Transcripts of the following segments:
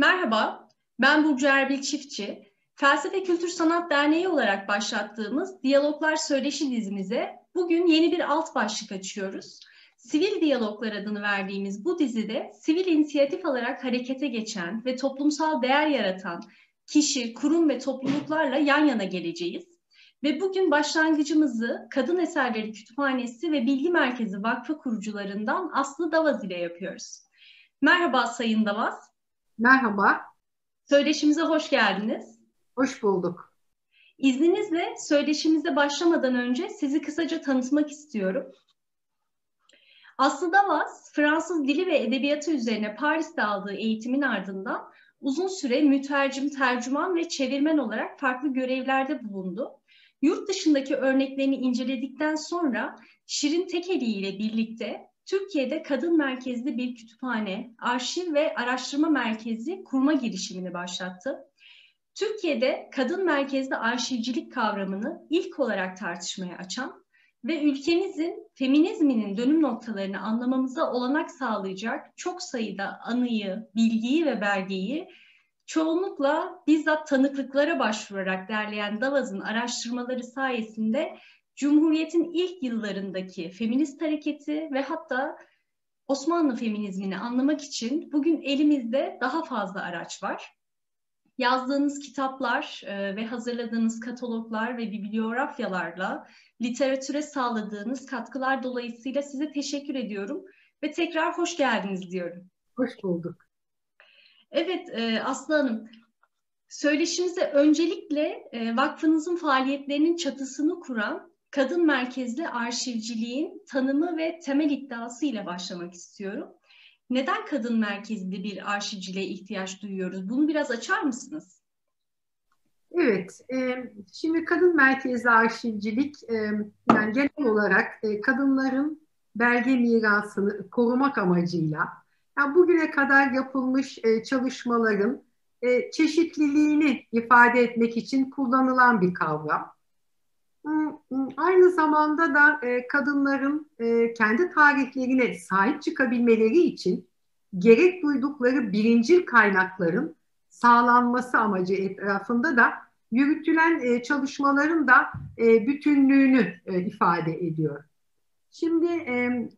Merhaba, ben Burcu Erbil Çiftçi. Felsefe Kültür Sanat Derneği olarak başlattığımız Diyaloglar Söyleşi dizimize bugün yeni bir alt başlık açıyoruz. Sivil Diyaloglar adını verdiğimiz bu dizide sivil inisiyatif alarak harekete geçen ve toplumsal değer yaratan kişi, kurum ve topluluklarla yan yana geleceğiz. Ve bugün başlangıcımızı Kadın Eserleri Kütüphanesi ve Bilgi Merkezi Vakfı kurucularından Aslı Davaz ile yapıyoruz. Merhaba Sayın Davaz. Merhaba. Söyleşimize hoş geldiniz. Hoş bulduk. İzninizle söyleşimize başlamadan önce sizi kısaca tanıtmak istiyorum. Aslı Davas, Fransız dili ve edebiyatı üzerine Paris'te aldığı eğitimin ardından uzun süre mütercim, tercüman ve çevirmen olarak farklı görevlerde bulundu. Yurt dışındaki örneklerini inceledikten sonra Şirin Tekeli ile birlikte Türkiye'de kadın merkezli bir kütüphane, arşiv ve araştırma merkezi kurma girişimini başlattı. Türkiye'de kadın merkezli arşivcilik kavramını ilk olarak tartışmaya açan ve ülkemizin feminizminin dönüm noktalarını anlamamıza olanak sağlayacak çok sayıda anıyı, bilgiyi ve belgeyi çoğunlukla bizzat tanıklıklara başvurarak derleyen Davaz'ın araştırmaları sayesinde Cumhuriyet'in ilk yıllarındaki feminist hareketi ve hatta Osmanlı feminizmini anlamak için bugün elimizde daha fazla araç var. Yazdığınız kitaplar e, ve hazırladığınız kataloglar ve bibliografyalarla literatüre sağladığınız katkılar dolayısıyla size teşekkür ediyorum ve tekrar hoş geldiniz diyorum. Hoş bulduk. Evet e, Aslı Hanım, söyleşimize öncelikle e, vakfınızın faaliyetlerinin çatısını kuran kadın merkezli arşivciliğin tanımı ve temel iddiası ile başlamak istiyorum. Neden kadın merkezli bir arşivciliğe ihtiyaç duyuyoruz? Bunu biraz açar mısınız? Evet, e, şimdi kadın merkezli arşivcilik e, yani genel olarak e, kadınların belge mirasını korumak amacıyla yani bugüne kadar yapılmış çalışmaların çeşitliliğini ifade etmek için kullanılan bir kavram. Aynı zamanda da e, kadınların e, kendi tarihlerine sahip çıkabilmeleri için gerek duydukları birincil kaynakların sağlanması amacı etrafında da yürütülen e, çalışmaların da bütünlüğünü ifade ediyor. Şimdi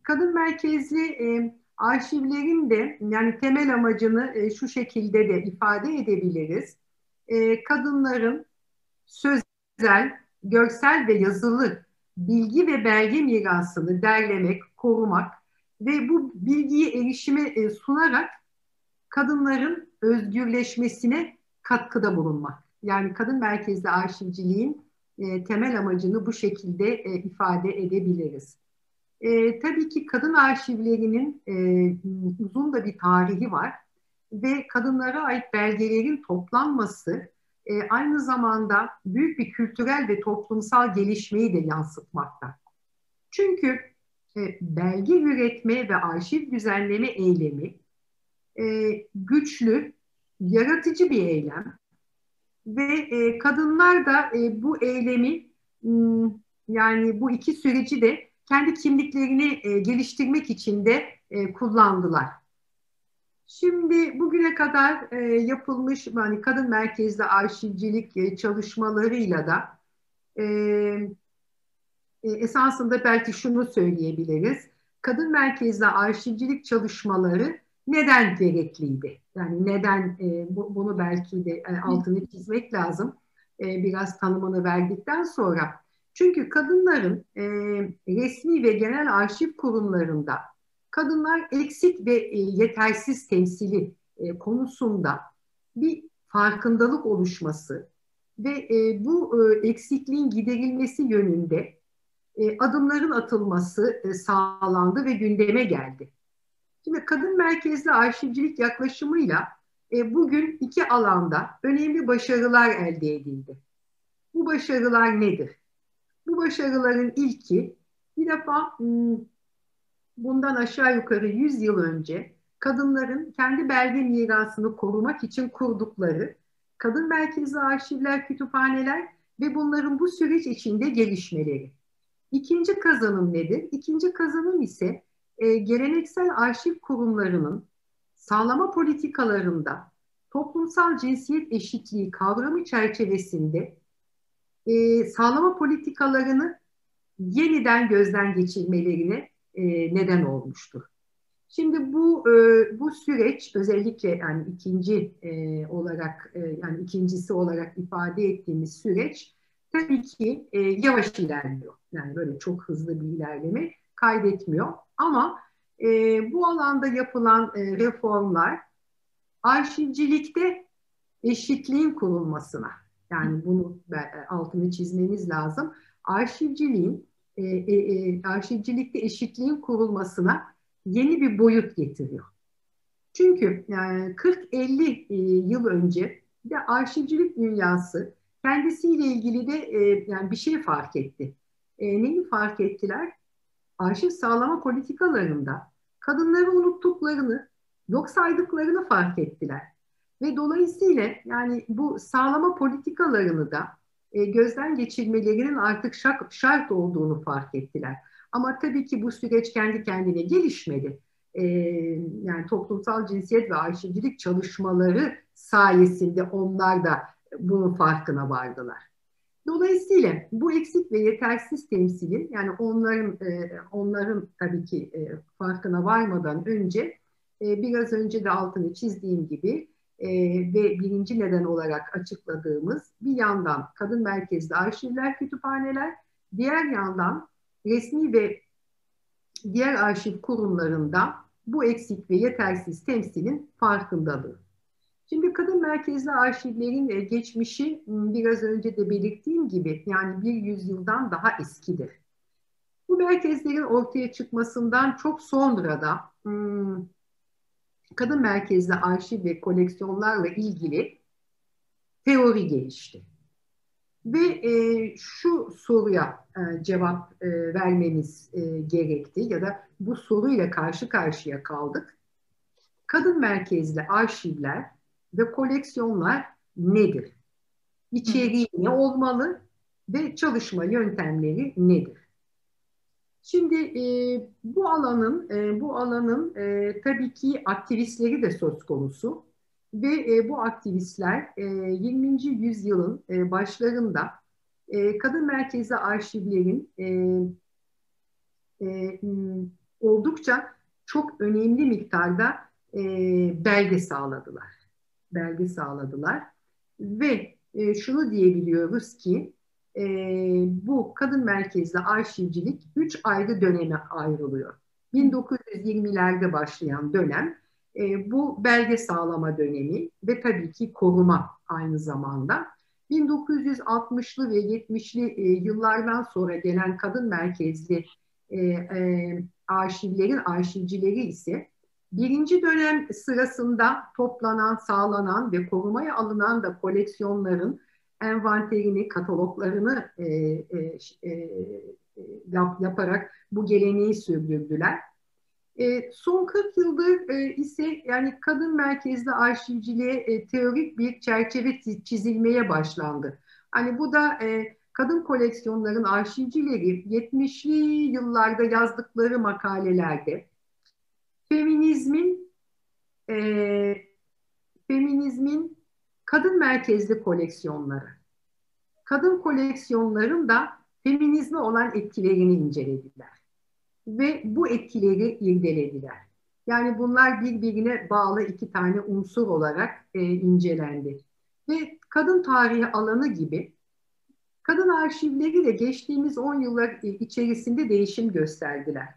kadın merkezli arşivlerin de yani temel amacını şu şekilde de ifade edebiliriz. Kadınların sözel, görsel ve yazılı bilgi ve belge mirasını derlemek, korumak ve bu bilgiyi erişime e, sunarak kadınların özgürleşmesine katkıda bulunmak. Yani kadın merkezli arşivciliğin e, temel amacını bu şekilde e, ifade edebiliriz. E, tabii ki kadın arşivlerinin e, uzun da bir tarihi var ve kadınlara ait belgelerin toplanması e, aynı zamanda büyük bir kültürel ve toplumsal gelişmeyi de yansıtmakta. Çünkü e, belge üretme ve arşiv düzenleme eylemi e, güçlü, yaratıcı bir eylem ve e, kadınlar da e, bu eylemi yani bu iki süreci de kendi kimliklerini e, geliştirmek için de e, kullandılar. Şimdi bugüne kadar e, yapılmış yani kadın merkezli arşivcilik e, çalışmalarıyla da e, e, esasında belki şunu söyleyebiliriz. Kadın merkezli arşivcilik çalışmaları neden gerekliydi? Yani neden e, bu, bunu belki de e, altını çizmek lazım. E, biraz tanımını verdikten sonra. Çünkü kadınların e, resmi ve genel arşiv kurumlarında kadınlar eksik ve e, yetersiz temsili e, konusunda bir farkındalık oluşması ve e, bu eksikliğin giderilmesi yönünde adımların atılması sağlandı ve gündeme geldi. Şimdi kadın merkezli arşivcilik yaklaşımıyla bugün iki alanda önemli başarılar elde edildi. Bu başarılar nedir? Bu başarıların ilki bir defa bundan aşağı yukarı 100 yıl önce kadınların kendi belge mirasını korumak için kurdukları kadın merkezli arşivler, kütüphaneler ve bunların bu süreç içinde gelişmeleri. İkinci kazanım nedir? İkinci kazanım ise e, geleneksel arşiv kurumlarının sağlama politikalarında toplumsal cinsiyet eşitliği kavramı çerçevesinde e, sağlama politikalarını yeniden gözden geçirmelerine e, neden olmuştur. Şimdi bu e, bu süreç özellikle yani ikinci e, olarak e, yani ikincisi olarak ifade ettiğimiz süreç tabii ki e, yavaş ilerliyor. Yani böyle çok hızlı bir ilerleme kaydetmiyor. Ama e, bu alanda yapılan e, reformlar arşivcilikte eşitliğin kurulmasına yani bunu altını çizmemiz lazım. Arşivciliğin e, e, e, arşivcilikte eşitliğin kurulmasına yeni bir boyut getiriyor. Çünkü yani 40-50 e, yıl önce de arşivcilik dünyası kendisiyle ilgili de e, yani bir şey fark etti. E, neyi fark ettiler? Arşiv sağlama politikalarında kadınları unuttuklarını, yok saydıklarını fark ettiler. Ve dolayısıyla yani bu sağlama politikalarını da e, gözden geçirmelerinin artık şart, olduğunu fark ettiler. Ama tabii ki bu süreç kendi kendine gelişmedi. E, yani toplumsal cinsiyet ve arşivcilik çalışmaları sayesinde onlar da bunun farkına vardılar. Dolayısıyla bu eksik ve yetersiz temsilin yani onların e, onların tabii ki farkına varmadan önce biraz önce de altını çizdiğim gibi e, ve birinci neden olarak açıkladığımız bir yandan kadın merkezli arşivler, kütüphaneler, diğer yandan resmi ve diğer arşiv kurumlarında bu eksik ve yetersiz temsilin farkındalığı. Şimdi kadın merkezli arşivlerin e, geçmişi biraz önce de belirttiğim gibi yani bir yüzyıldan daha eskidir. Bu merkezlerin ortaya çıkmasından çok sonra da kadın merkezli arşiv ve koleksiyonlarla ilgili teori gelişti. Ve e, şu soruya e, cevap e, vermemiz e, gerekti ya da bu soruyla karşı karşıya kaldık. Kadın merkezli arşivler ve koleksiyonlar nedir? İçeriği ne olmalı ve çalışma yöntemleri nedir? Şimdi e, bu alanın e, bu alanın e, tabii ki aktivistleri de söz konusu ve e, bu aktivistler e, 20. yüzyılın e, başlarında e, kadın merkezli arşivlerin e, e, oldukça çok önemli miktarda e, belge sağladılar. Belge sağladılar ve e, şunu diyebiliyoruz ki e, bu kadın merkezli arşivcilik üç ayrı döneme ayrılıyor. 1920'lerde başlayan dönem e, bu belge sağlama dönemi ve tabii ki koruma aynı zamanda. 1960'lı ve 70'li e, yıllardan sonra gelen kadın merkezli e, e, arşivlerin arşivcileri ise birinci dönem sırasında toplanan, sağlanan ve korumaya alınan da koleksiyonların envanterini, kataloglarını e, e, e, yap, yaparak bu geleneği sürdürdüler. E, son 40 yıldır e, ise yani kadın merkezli arşivciliğe e, teorik bir çerçeve çizilmeye başlandı. Hani bu da e, kadın koleksiyonların arşivcileri 70'li yıllarda yazdıkları makalelerde feminizmin e, feminizmin kadın merkezli koleksiyonları, kadın koleksiyonların da feminizme olan etkilerini incelediler ve bu etkileri irdelediler. Yani bunlar birbirine bağlı iki tane unsur olarak e, incelendi. Ve kadın tarihi alanı gibi kadın arşivleri de geçtiğimiz 10 yıllar içerisinde değişim gösterdiler.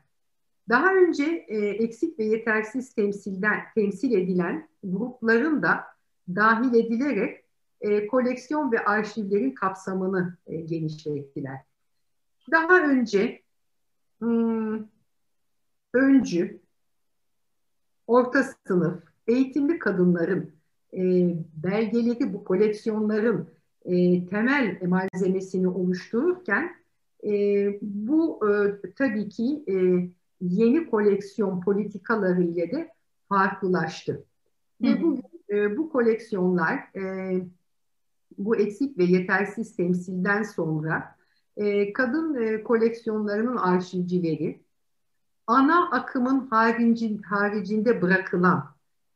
Daha önce e, eksik ve yetersiz temsilden temsil edilen grupların da dahil edilerek e, koleksiyon ve arşivlerin kapsamını e, genişlettiler. Daha önce hmm, öncü, orta sınıf, eğitimli kadınların e, belgeleri bu koleksiyonların e, temel malzemesini oluştururken e, bu e, tabii ki e, yeni koleksiyon politikaları ile de farklılaştı. Ve bugün e, bu koleksiyonlar e, bu eksik ve yetersiz temsilden sonra e, kadın e, koleksiyonlarının arşivcileri ana akımın haricin, haricinde bırakılan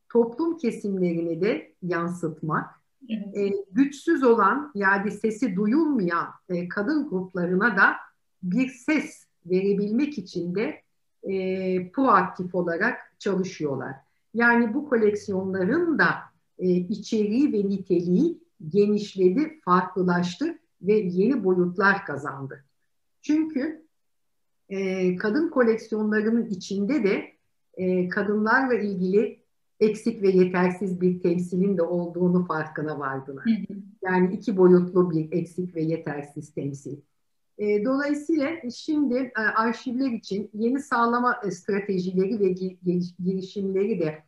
toplum kesimlerini de yansıtmak, evet. e, güçsüz olan yani sesi duyulmayan e, kadın gruplarına da bir ses verebilmek için de e, proaktif olarak çalışıyorlar. Yani bu koleksiyonların da e, içeriği ve niteliği genişledi, farklılaştı ve yeni boyutlar kazandı. Çünkü e, kadın koleksiyonlarının içinde de e, kadınlarla ilgili eksik ve yetersiz bir temsilin de olduğunu farkına vardılar. Yani iki boyutlu bir eksik ve yetersiz temsil. E, dolayısıyla şimdi e, arşivler için yeni sağlama e, stratejileri ve girişimleri de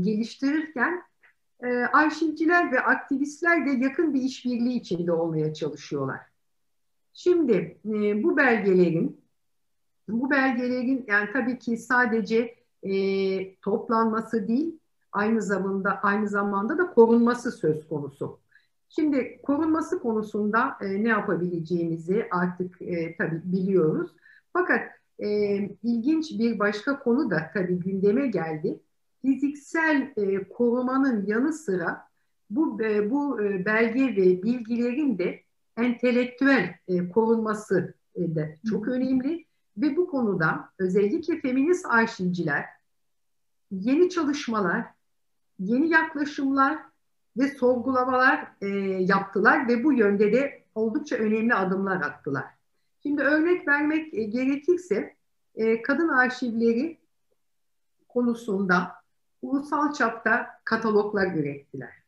geliştirirken arşivciler ve aktivistler de yakın bir işbirliği içinde olmaya çalışıyorlar. Şimdi bu belgelerin bu belgelerin yani tabii ki sadece toplanması değil aynı zamanda aynı zamanda da korunması söz konusu. Şimdi korunması konusunda e, ne yapabileceğimizi artık e, tabii biliyoruz. Fakat e, ilginç bir başka konu da tabii gündeme geldi. Fiziksel e, korumanın yanı sıra bu e, bu e, belge ve bilgilerin de entelektüel e, korunması e, de çok önemli ve bu konuda özellikle feminist arşivciler yeni çalışmalar, yeni yaklaşımlar ve sorgulamalar e, yaptılar ve bu yönde de oldukça önemli adımlar attılar. Şimdi örnek vermek e, gerekirse e, kadın arşivleri konusunda ulusal çapta kataloglar ürettiler.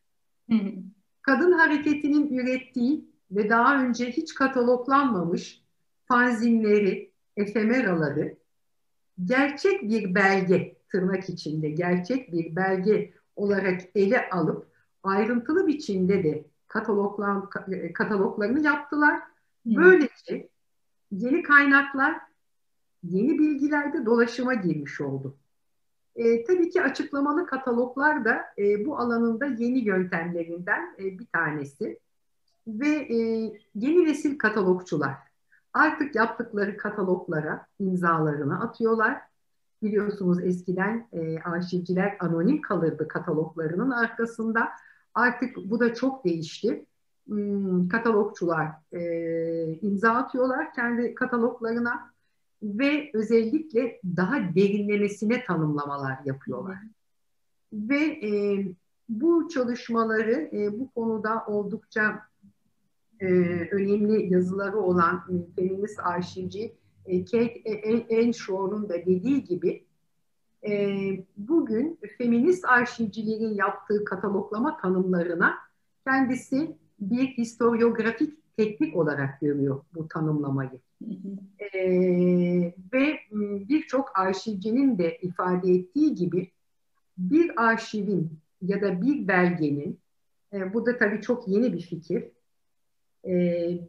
Kadın hareketinin ürettiği ve daha önce hiç kataloglanmamış fanzinleri, efemeraları gerçek bir belge tırnak içinde gerçek bir belge olarak ele alıp ayrıntılı biçimde de kataloglan, kataloglarını yaptılar. Böylece yeni kaynaklar, yeni bilgiler de dolaşıma girmiş oldu. E, tabii ki açıklamalı kataloglar da e, bu alanında yeni yöntemlerinden e, bir tanesi. Ve e, yeni nesil katalogçular artık yaptıkları kataloglara imzalarını atıyorlar. Biliyorsunuz eskiden e, arşivciler anonim kalırdı kataloglarının arkasında. Artık bu da çok değişti. Hmm, katalogçular e, imza atıyorlar kendi kataloglarına ve özellikle daha derinlemesine tanımlamalar yapıyorlar. Ve e, bu çalışmaları e, bu konuda oldukça önemli yazıları olan feminist arşivci Kate Enshaw'un da dediği gibi e, bugün feminist arşivcilerin yaptığı kataloglama tanımlarına kendisi bir historiografik teknik olarak görüyor bu tanımlamayı. E, ve birçok arşivcinin de ifade ettiği gibi bir arşivin ya da bir belgenin, e, bu da tabii çok yeni bir fikir, e,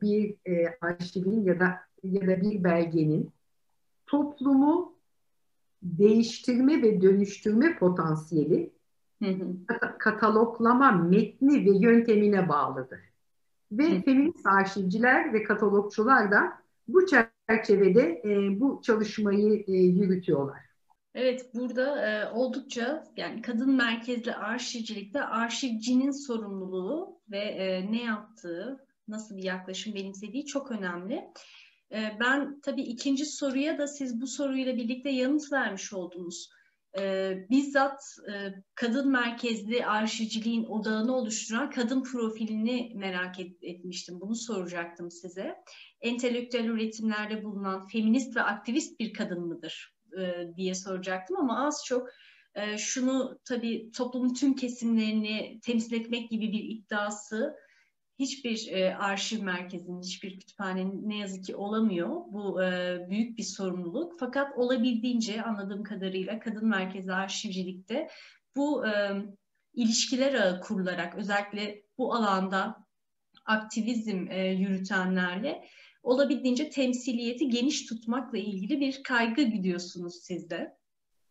bir e, arşivin ya da ya da bir belgenin toplumu değiştirme ve dönüştürme potansiyeli hı hı. kataloglama metni ve yöntemine bağlıdır. Ve hı. feminist arşivciler ve katalogçular da bu çerçevede e, bu çalışmayı e, yürütüyorlar. Evet burada e, oldukça yani kadın merkezli arşivcilikte arşivcinin sorumluluğu ve e, ne yaptığı, nasıl bir yaklaşım benimsediği çok önemli. Ee, ben tabii ikinci soruya da siz bu soruyla birlikte yanıt vermiş oldunuz. Ee, bizzat e, kadın merkezli arşivciliğin odağını oluşturan kadın profilini merak etmiştim. Bunu soracaktım size. Entelektüel üretimlerde bulunan feminist ve aktivist bir kadın mıdır e, diye soracaktım ama az çok e, şunu tabii toplumun tüm kesimlerini temsil etmek gibi bir iddiası hiçbir e, arşiv merkezinin, hiçbir kütüphanenin ne yazık ki olamıyor. Bu e, büyük bir sorumluluk. Fakat olabildiğince anladığım kadarıyla kadın merkezi arşivcilikte bu e, ilişkiler ağı kurularak özellikle bu alanda aktivizm e, yürütenlerle olabildiğince temsiliyeti geniş tutmakla ilgili bir kaygı gidiyorsunuz siz de.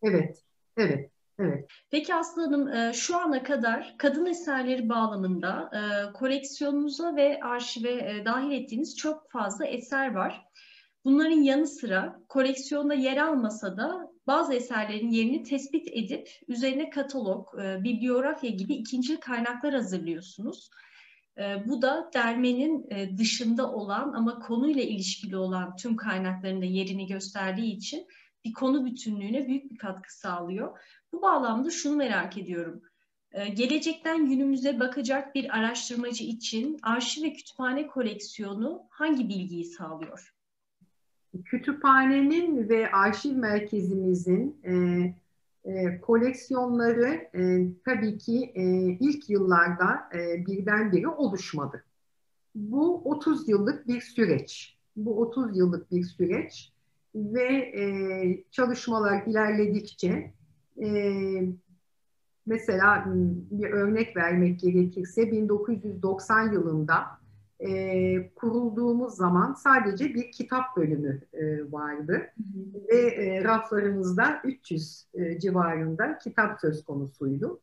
Evet, evet. Evet. Peki Aslı Hanım e, şu ana kadar kadın eserleri bağlamında e, koleksiyonunuza ve arşive e, dahil ettiğiniz çok fazla eser var. Bunların yanı sıra koleksiyonda yer almasa da bazı eserlerin yerini tespit edip üzerine katalog, bibliografya gibi ikinci kaynaklar hazırlıyorsunuz. Bu da dermenin dışında olan ama konuyla ilişkili olan tüm kaynakların da yerini gösterdiği için bir konu bütünlüğüne büyük bir katkı sağlıyor. Bu bağlamda şunu merak ediyorum. E, gelecekten günümüze bakacak bir araştırmacı için arşiv ve kütüphane koleksiyonu hangi bilgiyi sağlıyor? Kütüphanenin ve arşiv merkezimizin e, e, koleksiyonları e, tabii ki e, ilk yıllarda e, birdenbire oluşmadı. Bu 30 yıllık bir süreç. Bu 30 yıllık bir süreç ve e, çalışmalar ilerledikçe e, mesela bir örnek vermek gerekirse 1990 yılında e, kurulduğumuz zaman sadece bir kitap bölümü e, vardı hı hı. ve e, raflarımızda 300 e, civarında kitap söz konusuydu.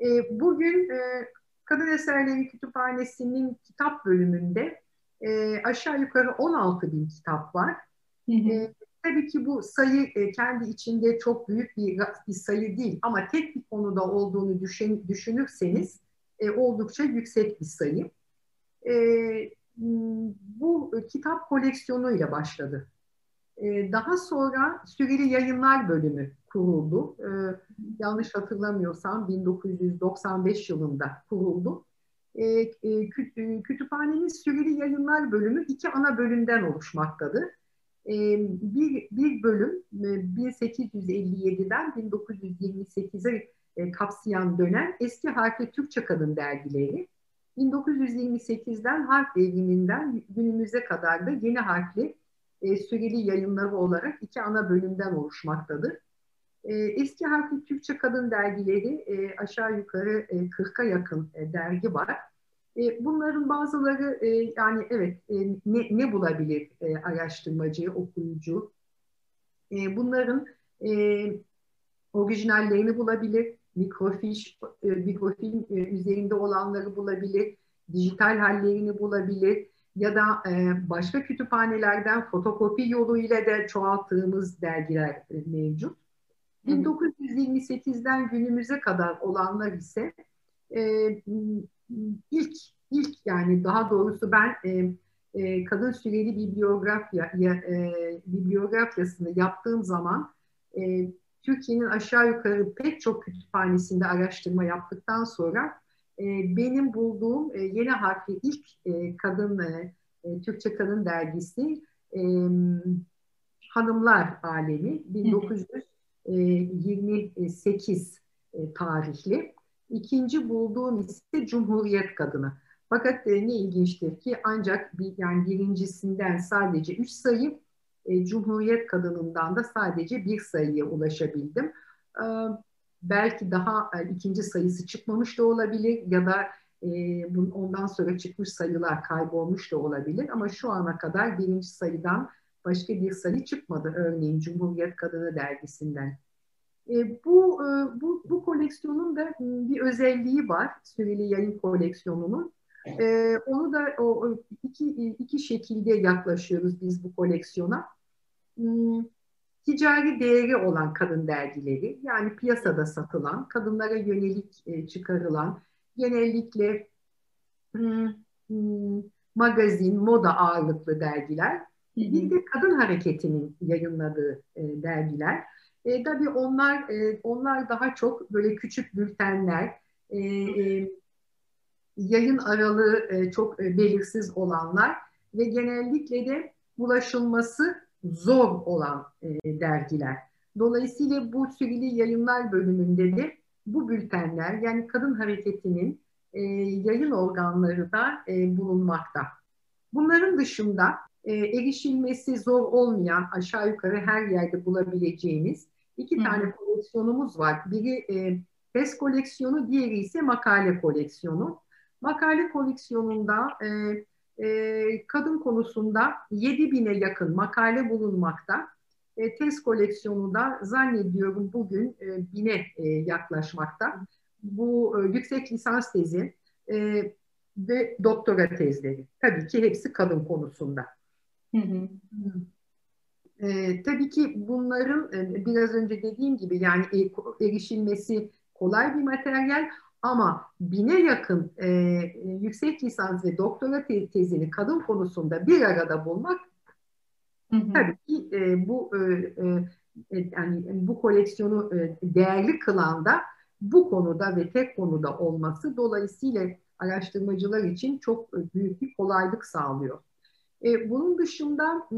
E, bugün e, Kadın Eserleri Kütüphanesi'nin kitap bölümünde e, aşağı yukarı 16 bin kitap var. Hı hı. E, tabii ki bu sayı e, kendi içinde çok büyük bir, bir sayı değil ama tek bir konuda olduğunu düşün, düşünürseniz e, oldukça yüksek bir sayı e, bu kitap koleksiyonuyla başladı. E, daha sonra Süreli Yayınlar Bölümü kuruldu. E, yanlış hatırlamıyorsam 1995 yılında kuruldu. E, e, kütüphanenin Süreli Yayınlar Bölümü iki ana bölümden oluşmaktadır. E, bir, bir bölüm 1857'den 1928'e kapsayan dönem eski harfli Türkçe kadın dergileri 1928'den harf devriminden günümüze kadar da yeni harfli e, süreli yayınları olarak iki ana bölümden oluşmaktadır. E, eski harfli Türkçe kadın dergileri e, aşağı yukarı e, 40'a yakın e, dergi var. E, bunların bazıları e, yani evet e, ne, ne bulabilir e, araştırmacı, okuyucu? E, bunların e, orijinallerini bulabilir, mikrofiş, e, mikrofilm e, üzerinde olanları bulabilir, dijital hallerini bulabilir ya da e, başka kütüphanelerden fotokopi yoluyla da çoğalttığımız dergiler e, mevcut. 1928'den günümüze kadar olanlar ise e, ilk ilk yani daha doğrusu ben e, e, kadın süreli bibliografya ya, e, bibliografyasını yaptığım zaman e, Türkiye'nin aşağı yukarı pek çok kütüphanesinde araştırma yaptıktan sonra e, benim bulduğum e, yeni harfli ilk e, kadın e, e Türkçe Kadın Dergisi e, Hanımlar Alemi 1928 e, tarihli. İkinci bulduğum ise Cumhuriyet Kadını. Fakat e, ne ilginçtir ki ancak bir, yani birincisinden sadece üç sayı, e, Cumhuriyet Kadınından da sadece bir sayıya ulaşabildim. E, belki daha e, ikinci sayısı çıkmamış da olabilir ya da e, ondan sonra çıkmış sayılar kaybolmuş da olabilir. Ama şu ana kadar birinci sayıdan başka bir sayı çıkmadı. Örneğin Cumhuriyet Kadını dergisinden. E, bu, e, bu, bu koleksiyonun da bir özelliği var. Süreli yayın koleksiyonunun. E, onu da o, iki, iki şekilde yaklaşıyoruz biz bu koleksiyona. Hmm, ticari değeri olan kadın dergileri yani piyasada satılan, kadınlara yönelik e, çıkarılan genellikle hmm, hmm, magazin, moda ağırlıklı dergiler. Bir de kadın hareketinin yayınladığı e, dergiler. E, tabii onlar e, onlar daha çok böyle küçük bültenler, e, e, yayın aralığı e, çok e, belirsiz olanlar ve genellikle de ulaşılması zor olan e, dergiler. Dolayısıyla bu süreli yayınlar bölümünde de bu bültenler yani kadın hareketinin e, yayın organları da e, bulunmakta. Bunların dışında e, erişilmesi zor olmayan aşağı yukarı her yerde bulabileceğimiz iki Hı. tane koleksiyonumuz var. Biri e, test koleksiyonu, diğeri ise makale koleksiyonu. Makale koleksiyonunda e, e, kadın konusunda 7 bine yakın makale bulunmakta. E, tez koleksiyonu da zannediyorum bugün e, bine e, yaklaşmakta. Bu e, yüksek lisans tezi e, ve doktora tezleri. Tabii ki hepsi kadın konusunda. Hı hı. E, tabii ki bunların e, biraz önce dediğim gibi yani e, erişilmesi kolay bir materyal ama bine yakın e, yüksek lisans ve doktora te tezini kadın konusunda bir arada bulmak hı hı. tabii ki e, bu e, e, yani bu koleksiyonu e, değerli kılan da bu konuda ve tek konuda olması dolayısıyla araştırmacılar için çok büyük bir kolaylık sağlıyor. E, bunun dışında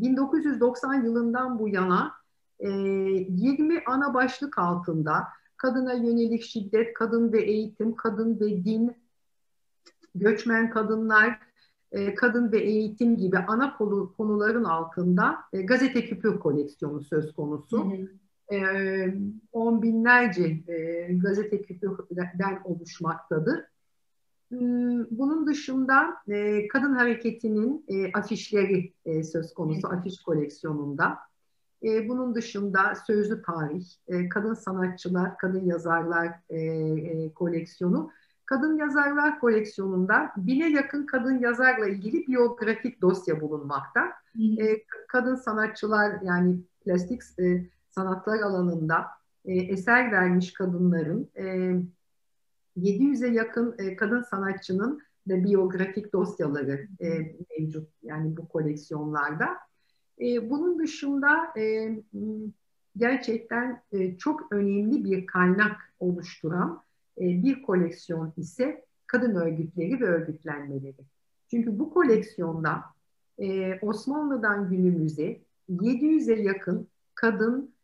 1990 yılından bu yana 20 ana başlık altında kadına yönelik şiddet, kadın ve eğitim, kadın ve din, göçmen kadınlar, kadın ve eğitim gibi ana konuların altında gazete küpür koleksiyonu söz konusu. Hı hı e, on binlerce e, gazete küpürden oluşmaktadır. Bunun dışında e, kadın hareketinin e, afişleri e, söz konusu afiş koleksiyonunda. E, bunun dışında sözlü tarih, e, kadın sanatçılar, kadın yazarlar e, e, koleksiyonu. Kadın yazarlar koleksiyonunda bine yakın kadın yazarla ilgili biyografik dosya bulunmakta. E, kadın sanatçılar yani plastik e, sanatlar alanında e, eser vermiş kadınların e, 700'e yakın e, kadın sanatçının da biyografik dosyaları e, mevcut yani bu koleksiyonlarda. E, bunun dışında gerçekten çok önemli bir kaynak oluşturan bir koleksiyon ise kadın örgütleri ve örgütlenmeleri. Çünkü bu koleksiyonda Osmanlı'dan günümüze 700'e yakın kadın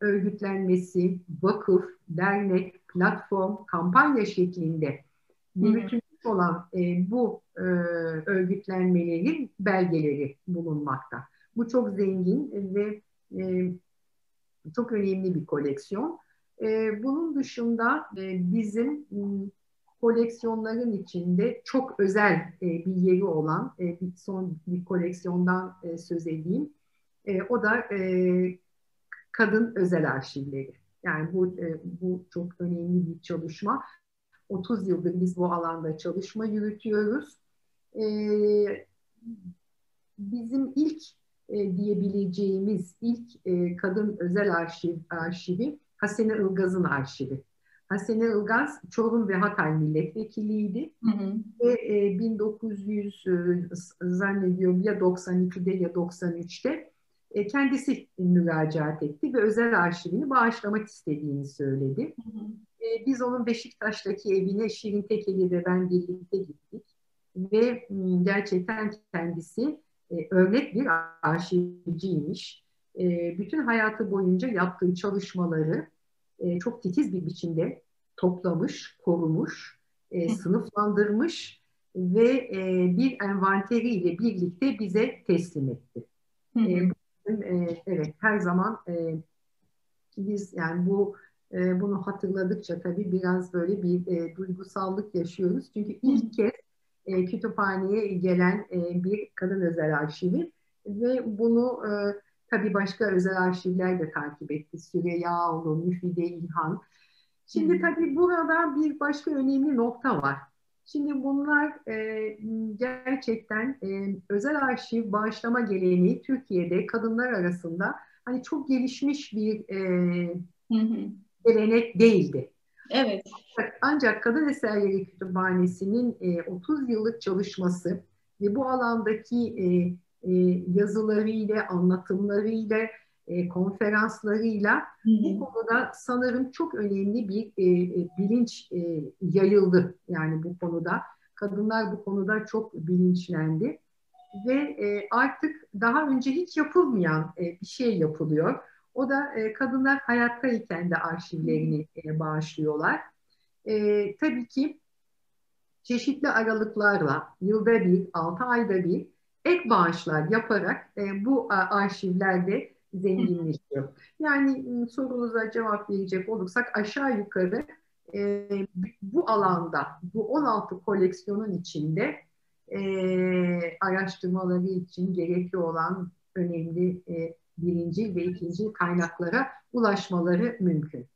örgütlenmesi, vakıf, dernek, platform, kampanya şeklinde yürütülmüş olan e, bu e, örgütlenmelerin belgeleri bulunmakta. Bu çok zengin ve e, çok önemli bir koleksiyon. E, bunun dışında e, bizim koleksiyonların içinde çok özel e, bir yeri olan e, bir son bir koleksiyondan e, söz edeyim. E, o da e, kadın özel arşivleri. Yani bu, e, bu çok önemli bir çalışma. 30 yıldır biz bu alanda çalışma yürütüyoruz. E, bizim ilk e, diyebileceğimiz ilk e, kadın özel arşiv arşivi Hasene Ilgaz'ın arşivi. Hasene Ilgaz Çorum ve Hatay milletvekiliydi. Hı hı. Ve e, 1900 e, zannediyorum ya 92'de ya 93'te e, kendisi müracaat etti ve özel arşivini bağışlamak istediğini söyledi. Hı hı. E, biz onun Beşiktaş'taki evine Şirin Tekeli ve ben birlikte gittik ve gerçekten kendisi e, örnek bir arşivciymiş. bütün hayatı boyunca yaptığı çalışmaları çok titiz bir biçimde toplamış, korumuş, sınıflandırmış ve bir envanteriyle birlikte bize teslim etti. Hı hı e, evet her zaman e, biz yani bu e, bunu hatırladıkça tabii biraz böyle bir e, duygusallık yaşıyoruz. Çünkü ilk kez e, kütüphaneye gelen e, bir kadın özel arşivi ve bunu e, tabii başka özel arşivler de takip etti. Süreyyaoğlu, Müfide İlhan. Şimdi tabii burada bir başka önemli nokta var. Şimdi bunlar e, gerçekten e, özel arşiv bağışlama geleneği Türkiye'de kadınlar arasında hani çok gelişmiş bir e, hı hı. gelenek değildi. Evet. Ancak Kadın Eserleri Kütüphanesi'nin e, 30 yıllık çalışması ve bu alandaki e, e, yazılarıyla, anlatımlarıyla, e, konferanslarıyla hı hı. bu konuda sanırım çok önemli bir e, e, bilinç e, yayıldı yani bu konuda. Kadınlar bu konuda çok bilinçlendi ve e, artık daha önce hiç yapılmayan e, bir şey yapılıyor. O da e, kadınlar hayattayken de arşivlerini e, bağışlıyorlar. E, tabii ki çeşitli aralıklarla yılda bir, altı ayda bir ek bağışlar yaparak e, bu arşivlerde zenginleşiyor. Yani ıı, sorunuza cevap verecek olursak aşağı yukarı e, bu alanda, bu 16 koleksiyonun içinde e, araştırmaları için gerekli olan önemli e, birinci ve ikinci kaynaklara ulaşmaları mümkün.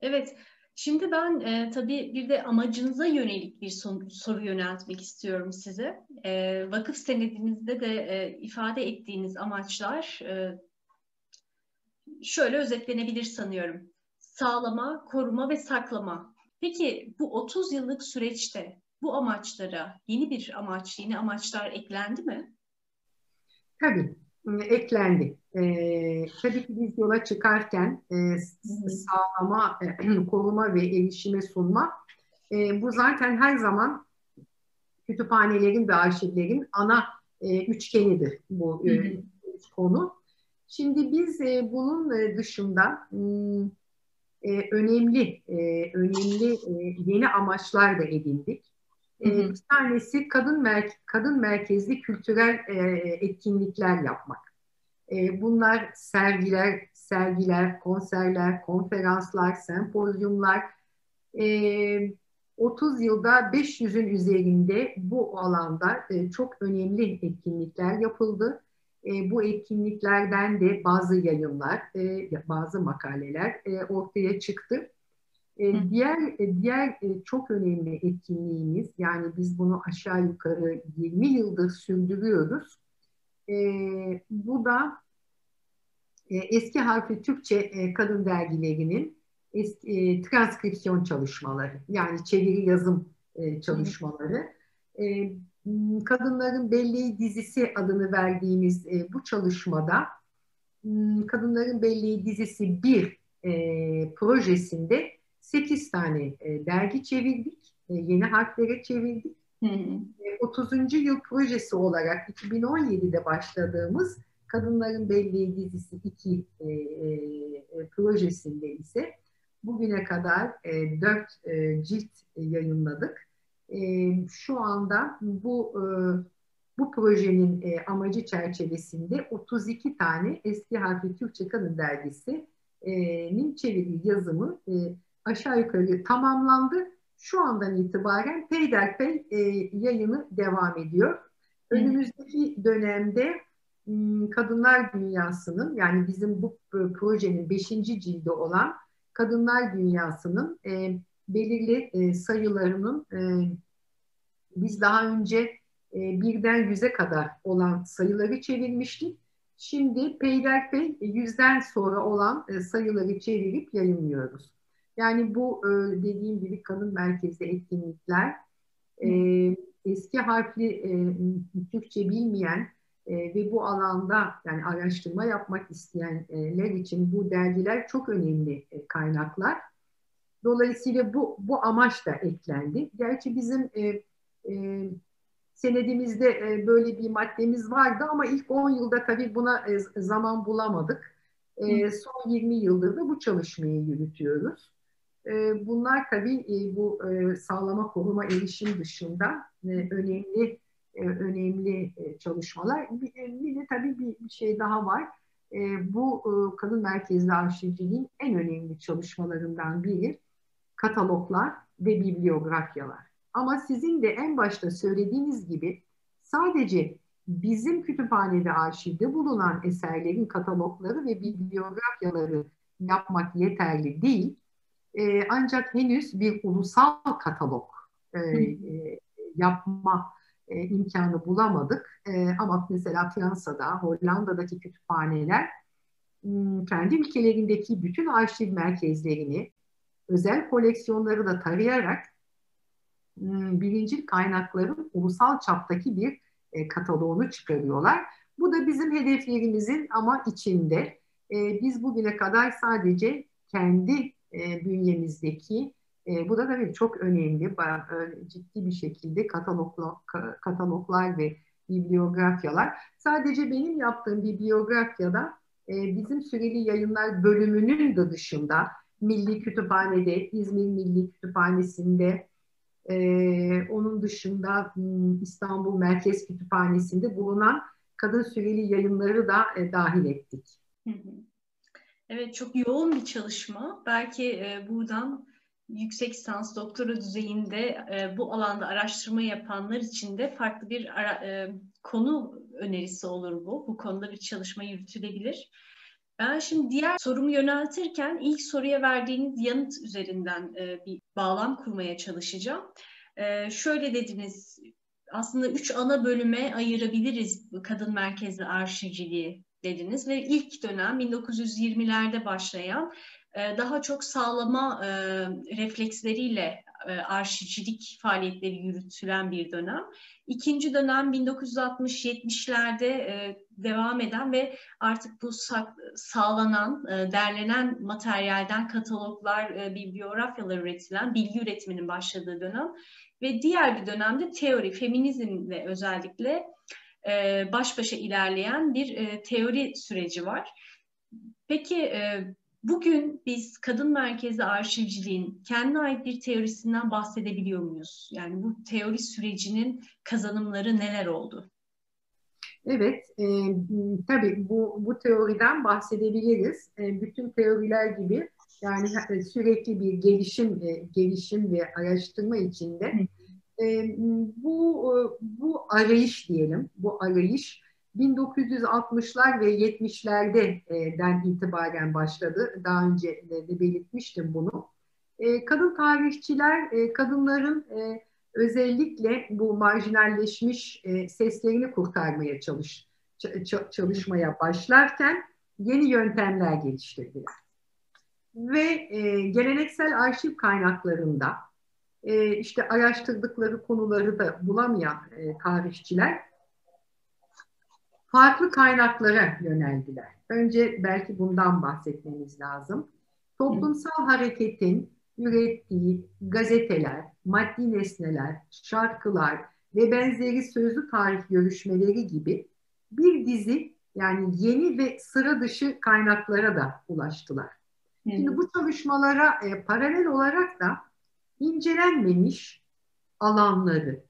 Evet, Şimdi ben e, tabii bir de amacınıza yönelik bir soru, soru yöneltmek istiyorum size. E, vakıf senedinizde de e, ifade ettiğiniz amaçlar e, şöyle özetlenebilir sanıyorum. Sağlama, koruma ve saklama. Peki bu 30 yıllık süreçte bu amaçlara yeni bir amaç, yeni amaçlar eklendi mi? Tabii, eklendi. Ee, tabii ki biz yola çıkarken e, sağlama, e, koruma ve erişime sunma e, bu zaten her zaman kütüphanelerin ve arşivlerin ana e, üçgenidir bu e, konu. Şimdi biz e, bunun e, dışında e, önemli e, önemli e, yeni amaçlar da edindik. E, bir tanesi kadın mer kadın merkezli kültürel e, etkinlikler yapmak. E, bunlar sergiler, sergiler, konserler, konferanslar, sempozyumlar. E, 30 yılda 500'ün üzerinde bu alanda e, çok önemli etkinlikler yapıldı. E, bu etkinliklerden de bazı yayınlar, e, bazı makaleler e, ortaya çıktı. E, diğer e, diğer e, çok önemli etkinliğimiz, yani biz bunu aşağı yukarı 20 yıldır sürdürüyoruz. E, bu da e, eski harfi Türkçe e, kadın dergilerinin eski, e, transkripsiyon çalışmaları, yani çeviri yazım e, çalışmaları. E, Hmm, kadınların Belleği dizisi adını verdiğimiz e, bu çalışmada hmm, Kadınların Belleği dizisi bir e, projesinde 8 tane e, dergi çevirdik. E, yeni harflere çevirdik. Hı hı. 30. E, yıl projesi olarak 2017'de başladığımız Kadınların Belleği dizisi 2 e, e, projesinde ise bugüne kadar e, 4 e, cilt yayınladık şu anda bu e, bu projenin e, amacı çerçevesinde 32 tane eski harfli Türkçe kadın dergisinin çeviri yazımı e, aşağı yukarı tamamlandı. Şu andan itibaren peyderpey e, yayını devam ediyor. Önümüzdeki dönemde Kadınlar Dünyası'nın yani bizim bu projenin beşinci cildi olan Kadınlar Dünyası'nın e, belirli e, sayılarının e, biz daha önce e, birden yüze kadar olan sayıları çevirmiştik. Şimdi peyderpey yüzden sonra olan e, sayıları çevirip yayınlıyoruz. Yani bu e, dediğim gibi kadın merkezli etkinlikler e, eski harfli e, Türkçe bilmeyen e, ve bu alanda yani araştırma yapmak isteyenler için bu dergiler çok önemli e, kaynaklar. Dolayısıyla bu, bu amaç da eklendi. Gerçi bizim e, e, senedimizde e, böyle bir maddemiz vardı ama ilk 10 yılda tabii buna e, zaman bulamadık. E, son 20 yıldır da bu çalışmayı yürütüyoruz. E, bunlar tabii e, bu e, sağlama koruma erişim dışında e, önemli e, önemli e, çalışmalar. Bir, e, bir de tabii bir, bir şey daha var. E, bu e, kadın merkezli arşivciliğin en önemli çalışmalarından biri kataloglar ve bibliografyalar. Ama sizin de en başta söylediğiniz gibi sadece bizim kütüphanede arşivde bulunan eserlerin katalogları ve bibliografyaları yapmak yeterli değil. E, ancak henüz bir ulusal katalog e, e, yapma e, imkanı bulamadık. E, ama mesela Fransa'da, Hollanda'daki kütüphaneler hmm, kendi ülkelerindeki bütün arşiv merkezlerini özel koleksiyonları da tarayarak hmm, birincil kaynakların ulusal çaptaki bir e, kataloğunu çıkarıyorlar. Bu da bizim hedeflerimizin ama içinde. E, biz bugüne kadar sadece kendi e, bünyemizdeki bu da tabii çok önemli, ciddi bir şekilde katalogla, kataloglar ve bibliografyalar. Sadece benim yaptığım bir biyografyada e, bizim süreli yayınlar bölümünün de dışında Milli Kütüphane'de, İzmir Milli Kütüphanesi'nde, e, onun dışında hmm, İstanbul Merkez Kütüphanesi'nde bulunan kadın süreli yayınları da e, dahil ettik. Evet, çok yoğun bir çalışma. Belki e, buradan yüksek lisans, doktora düzeyinde e, bu alanda araştırma yapanlar için de farklı bir ara, e, konu önerisi olur bu. Bu konuda bir çalışma yürütülebilir. Ben şimdi diğer sorumu yöneltirken ilk soruya verdiğiniz yanıt üzerinden e, bir bağlam kurmaya çalışacağım. E, şöyle dediniz, aslında üç ana bölüme ayırabiliriz kadın merkezli arşivciliği dediniz ve ilk dönem 1920'lerde başlayan e, daha çok sağlama refleksleriyle arşivcilik faaliyetleri yürütülen bir dönem. İkinci dönem 1960-70'lerde devam eden ve artık bu sağlanan, derlenen materyalden kataloglar, bibliografyalar üretilen bilgi üretiminin başladığı dönem ve diğer bir dönemde teori, feminizmle özellikle baş başa ilerleyen bir teori süreci var. Peki Bugün biz kadın merkezli arşivciliğin kendine ait bir teorisinden bahsedebiliyor muyuz? Yani bu teori sürecinin kazanımları neler oldu? Evet, e, tabii bu, bu teoriden bahsedebiliriz. E, bütün teoriler gibi yani sürekli bir gelişim, e, gelişim ve araştırma içinde. E, bu bu arayış diyelim, bu arayış 1960'lar ve 70'lerden itibaren başladı. Daha önce de belirtmiştim bunu. E, kadın tarihçiler e, kadınların e, özellikle bu marjinalleşmiş seslerini kurtarmaya çalış çalışmaya başlarken yeni yöntemler geliştirdiler. Ve geleneksel arşiv kaynaklarında işte araştırdıkları konuları da bulamayan tarihçiler farklı kaynaklara yöneldiler. Önce belki bundan bahsetmemiz lazım. Toplumsal hareketin ürettiği gazeteler, maddi nesneler, şarkılar ve benzeri sözlü tarih görüşmeleri gibi bir dizi yani yeni ve sıra dışı kaynaklara da ulaştılar. Şimdi bu çalışmalara e, paralel olarak da incelenmemiş alanları,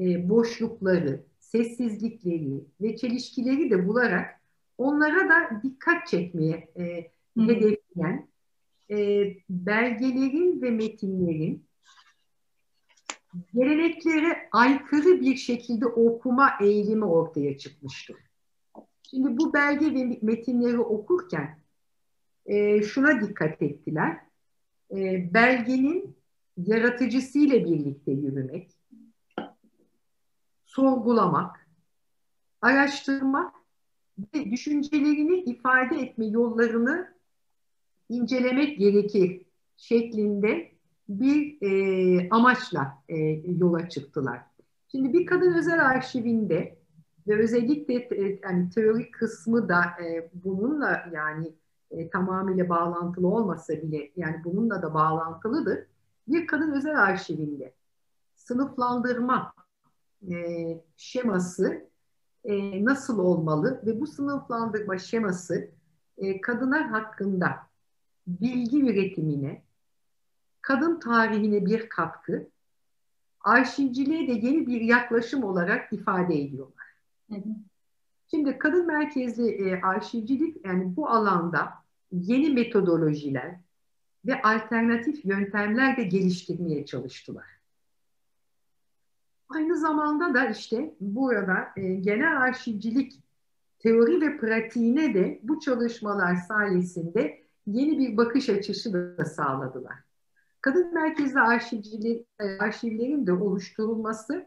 e, boşlukları, sessizlikleri ve çelişkileri de bularak onlara da dikkat çekmeye e, hedefleyen e, belgelerin ve metinlerin geleneklere aykırı bir şekilde okuma eğilimi ortaya çıkmıştır. Şimdi bu belge ve metinleri okurken e, şuna dikkat ettiler. E, belgenin yaratıcısıyla birlikte yürümek, sorgulamak, araştırmak ve düşüncelerini ifade etme yollarını incelemek gerekir şeklinde bir e, amaçla e, yola çıktılar. Şimdi bir kadın özel arşivinde ve özellikle e, yani teori kısmı da e, bununla yani e, tamamıyla bağlantılı olmasa bile yani bununla da bağlantılıdır. Bir kadın özel arşivinde sınıflandırma e, şeması e, nasıl olmalı ve bu sınıflandırma şeması e, kadınlar hakkında bilgi üretimine, kadın tarihine bir katkı, arşivciliğe de yeni bir yaklaşım olarak ifade ediyorlar. Şimdi kadın merkezli e, arşivcilik yani bu alanda yeni metodolojiler ve alternatif yöntemler de geliştirmeye çalıştılar. Aynı zamanda da işte burada e, genel arşivcilik teori ve pratiğine de bu çalışmalar sayesinde yeni bir bakış açısı da sağladılar. Kadın merkezli arşivcilik, e, arşivlerin de oluşturulması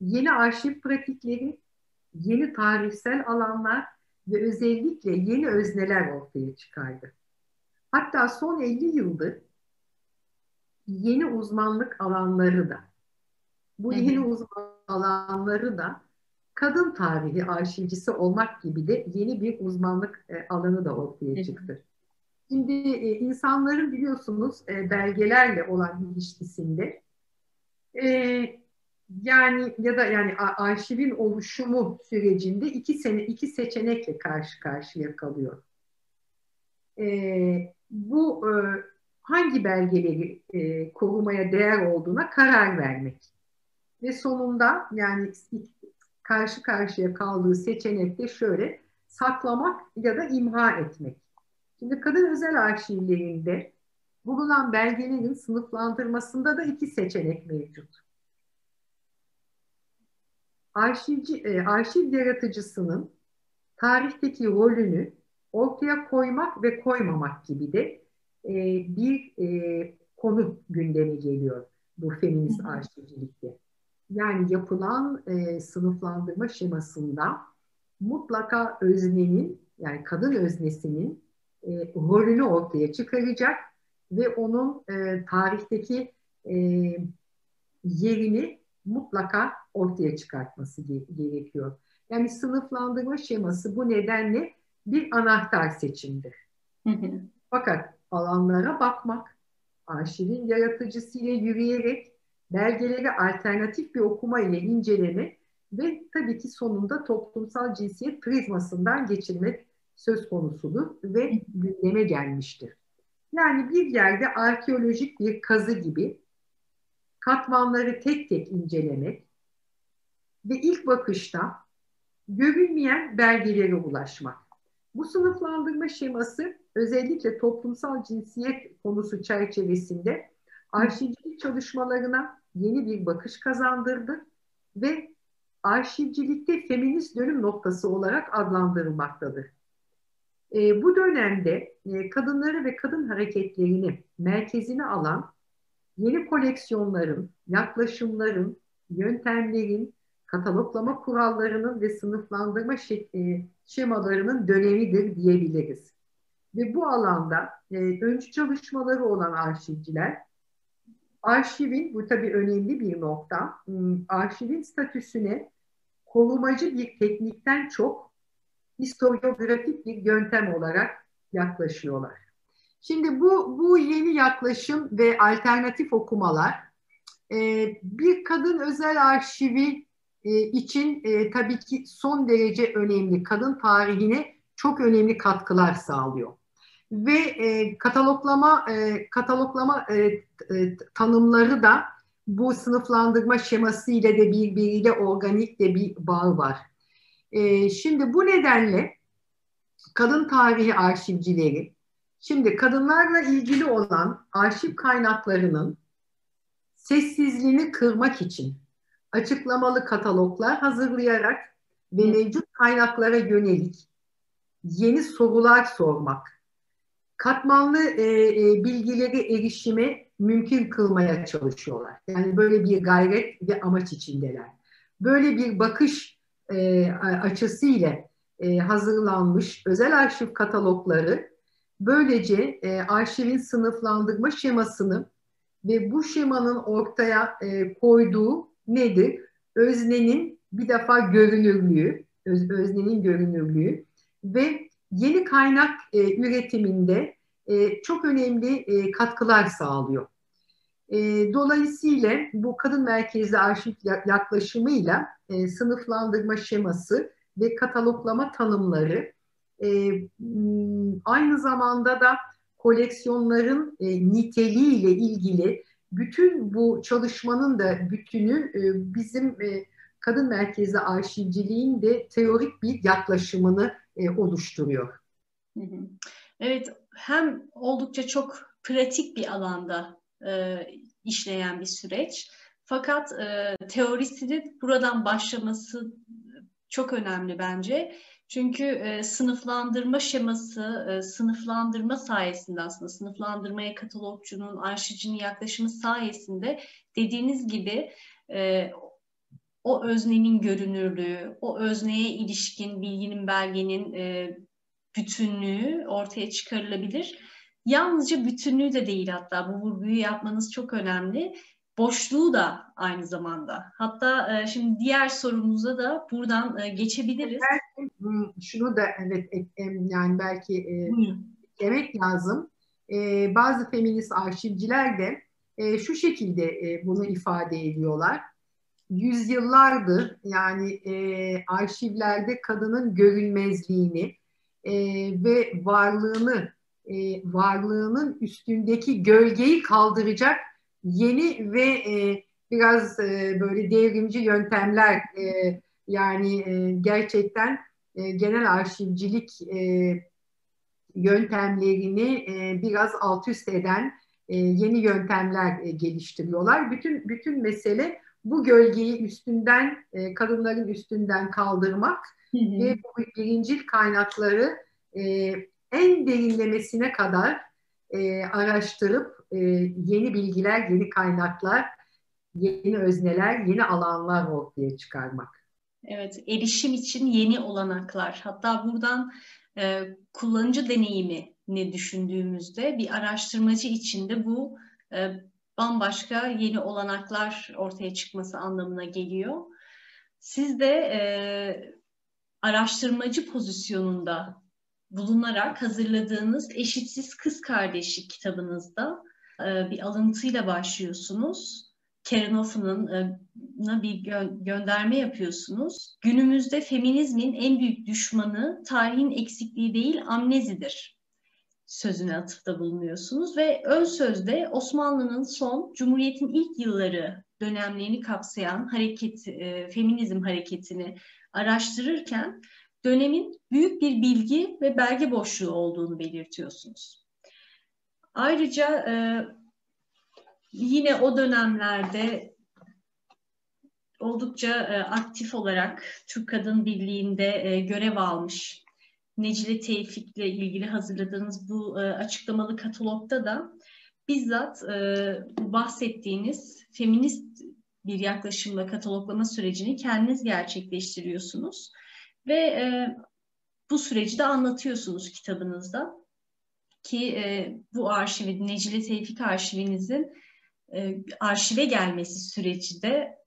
yeni arşiv pratikleri, yeni tarihsel alanlar ve özellikle yeni özneler ortaya çıkardı. Hatta son 50 yıldır yeni uzmanlık alanları da bu yeni uzman alanları da kadın tarihi arşivcisi olmak gibi de yeni bir uzmanlık e, alanı da ortaya çıktı. Şimdi e, insanların biliyorsunuz e, belgelerle olan ilişkisinde yani ya da yani arşivin oluşumu sürecinde iki sene iki seçenekle karşı karşıya kalıyor. bu hangi belgeleri korumaya değer olduğuna karar vermek ve sonunda yani karşı karşıya kaldığı seçenek de şöyle saklamak ya da imha etmek. Şimdi kadın özel arşivlerinde bulunan belgelerin sınıflandırmasında da iki seçenek mevcut. Arşivci, e, arşiv yaratıcısının tarihteki rolünü ortaya koymak ve koymamak gibi de e, bir e, konu gündeme geliyor bu feminist arşivcilikte. Yani yapılan e, sınıflandırma şemasında mutlaka öznenin yani kadın öznesinin e, rolünü ortaya çıkaracak ve onun e, tarihteki e, yerini mutlaka ortaya çıkartması gerekiyor. Yani sınıflandırma şeması bu nedenle bir anahtar seçimdir. Fakat alanlara bakmak, arşivin yaratıcısıyla yürüyerek belgeleri alternatif bir okuma ile inceleme ve tabii ki sonunda toplumsal cinsiyet prizmasından geçirmek söz konusudur ve gündeme gelmiştir. Yani bir yerde arkeolojik bir kazı gibi katmanları tek tek incelemek ve ilk bakışta görünmeyen belgelere ulaşmak. Bu sınıflandırma şeması özellikle toplumsal cinsiyet konusu çerçevesinde arşivcilik çalışmalarına yeni bir bakış kazandırdı ve arşivcilikte feminist dönüm noktası olarak adlandırılmaktadır. E, bu dönemde e, kadınları ve kadın hareketlerini merkezine alan yeni koleksiyonların, yaklaşımların, yöntemlerin, kataloglama kurallarının ve sınıflandırma e, şemalarının dönemidir diyebiliriz. Ve bu alanda e, öncü çalışmaları olan arşivciler, arşivin, bu tabii önemli bir nokta, arşivin statüsüne korumacı bir teknikten çok historiografik bir yöntem olarak yaklaşıyorlar. Şimdi bu, bu yeni yaklaşım ve alternatif okumalar e, bir kadın özel arşivi e, için e, tabii ki son derece önemli. Kadın tarihine çok önemli katkılar sağlıyor. Ve e, kataloglama e, kataloglama e, e, tanımları da bu sınıflandırma şeması ile de birbiriyle organik de bir bağ var. E, şimdi bu nedenle kadın tarihi arşivcileri, şimdi kadınlarla ilgili olan arşiv kaynaklarının sessizliğini kırmak için açıklamalı kataloglar hazırlayarak ve mevcut kaynaklara yönelik yeni sorular sormak, katmanlı e, e, bilgileri erişime mümkün kılmaya çalışıyorlar. Yani böyle bir gayret ve amaç içindeler. Böyle bir bakış e, açısıyla e, hazırlanmış özel arşiv katalogları böylece e, arşivin sınıflandırma şemasını ve bu şemanın ortaya e, koyduğu nedir? Öznenin bir defa görünürlüğü, öz, öznenin görünürlüğü ve yeni kaynak e, üretiminde e, çok önemli e, katkılar sağlıyor. E, dolayısıyla bu kadın merkezli arşiv yaklaşımıyla e, sınıflandırma şeması ve kataloglama tanımları e, aynı zamanda da koleksiyonların e, niteliğiyle ilgili bütün bu çalışmanın da bütünü e, bizim e, kadın merkezli arşivciliğin de teorik bir yaklaşımını e, oluşturuyor. Evet, hem oldukça çok pratik bir alanda işleyen bir süreç. Fakat teorisinin buradan başlaması çok önemli bence. Çünkü e, sınıflandırma şeması, e, sınıflandırma sayesinde aslında sınıflandırmaya katalogcunun, arşivcinin yaklaşımı sayesinde dediğiniz gibi e, o öznenin görünürlüğü, o özneye ilişkin bilginin, belgenin e, bütünlüğü ortaya çıkarılabilir. Yalnızca bütünlüğü de değil hatta bu vurguyu yapmanız çok önemli boşluğu da aynı zamanda. Hatta e, şimdi diğer sorumuza da buradan e, geçebiliriz. Belki, hmm, şunu da evet yani belki e, demek lazım. E, bazı feminist arşivciler de e, şu şekilde e, bunu ifade ediyorlar. Yüzyıllardır yani e, arşivlerde kadının görünmezliğini e, ve varlığını e, varlığının üstündeki gölgeyi kaldıracak yeni ve e, biraz e, böyle devrimci yöntemler e, yani e, gerçekten e, genel arşivcilik e, yöntemlerini e, biraz alt üst eden e, yeni yöntemler e, geliştiriyorlar. Bütün bütün mesele bu gölgeyi üstünden e, kadınların üstünden kaldırmak hı hı. ve bu birincil kaynakları e, en derinlemesine kadar e, araştırıp e, yeni bilgiler, yeni kaynaklar, yeni özneler, yeni alanlar ortaya çıkarmak. Evet, erişim için yeni olanaklar. Hatta buradan e, kullanıcı deneyimini düşündüğümüzde bir araştırmacı için de bu e, bambaşka yeni olanaklar ortaya çıkması anlamına geliyor. Siz de e, araştırmacı pozisyonunda bulunarak hazırladığınız Eşitsiz Kız Kardeşlik kitabınızda e, bir alıntıyla başlıyorsunuz. Kerenhoff'un e, bir gö- gönderme yapıyorsunuz. Günümüzde feminizmin en büyük düşmanı tarihin eksikliği değil amnezidir sözüne atıfta bulunuyorsunuz ve ön sözde Osmanlı'nın son Cumhuriyet'in ilk yılları dönemlerini kapsayan hareket, e, feminizm hareketini araştırırken dönemin büyük bir bilgi ve belge boşluğu olduğunu belirtiyorsunuz. Ayrıca e, yine o dönemlerde oldukça e, aktif olarak Türk Kadın Birliği'nde e, görev almış Necile Tevfik'le ilgili hazırladığınız bu e, açıklamalı katalogda da bizzat e, bahsettiğiniz feminist bir yaklaşımla kataloglama sürecini kendiniz gerçekleştiriyorsunuz ve e, bu süreci de anlatıyorsunuz kitabınızda ki e, bu arşivi Necile Tevfik arşivinizin e, arşive gelmesi süreci de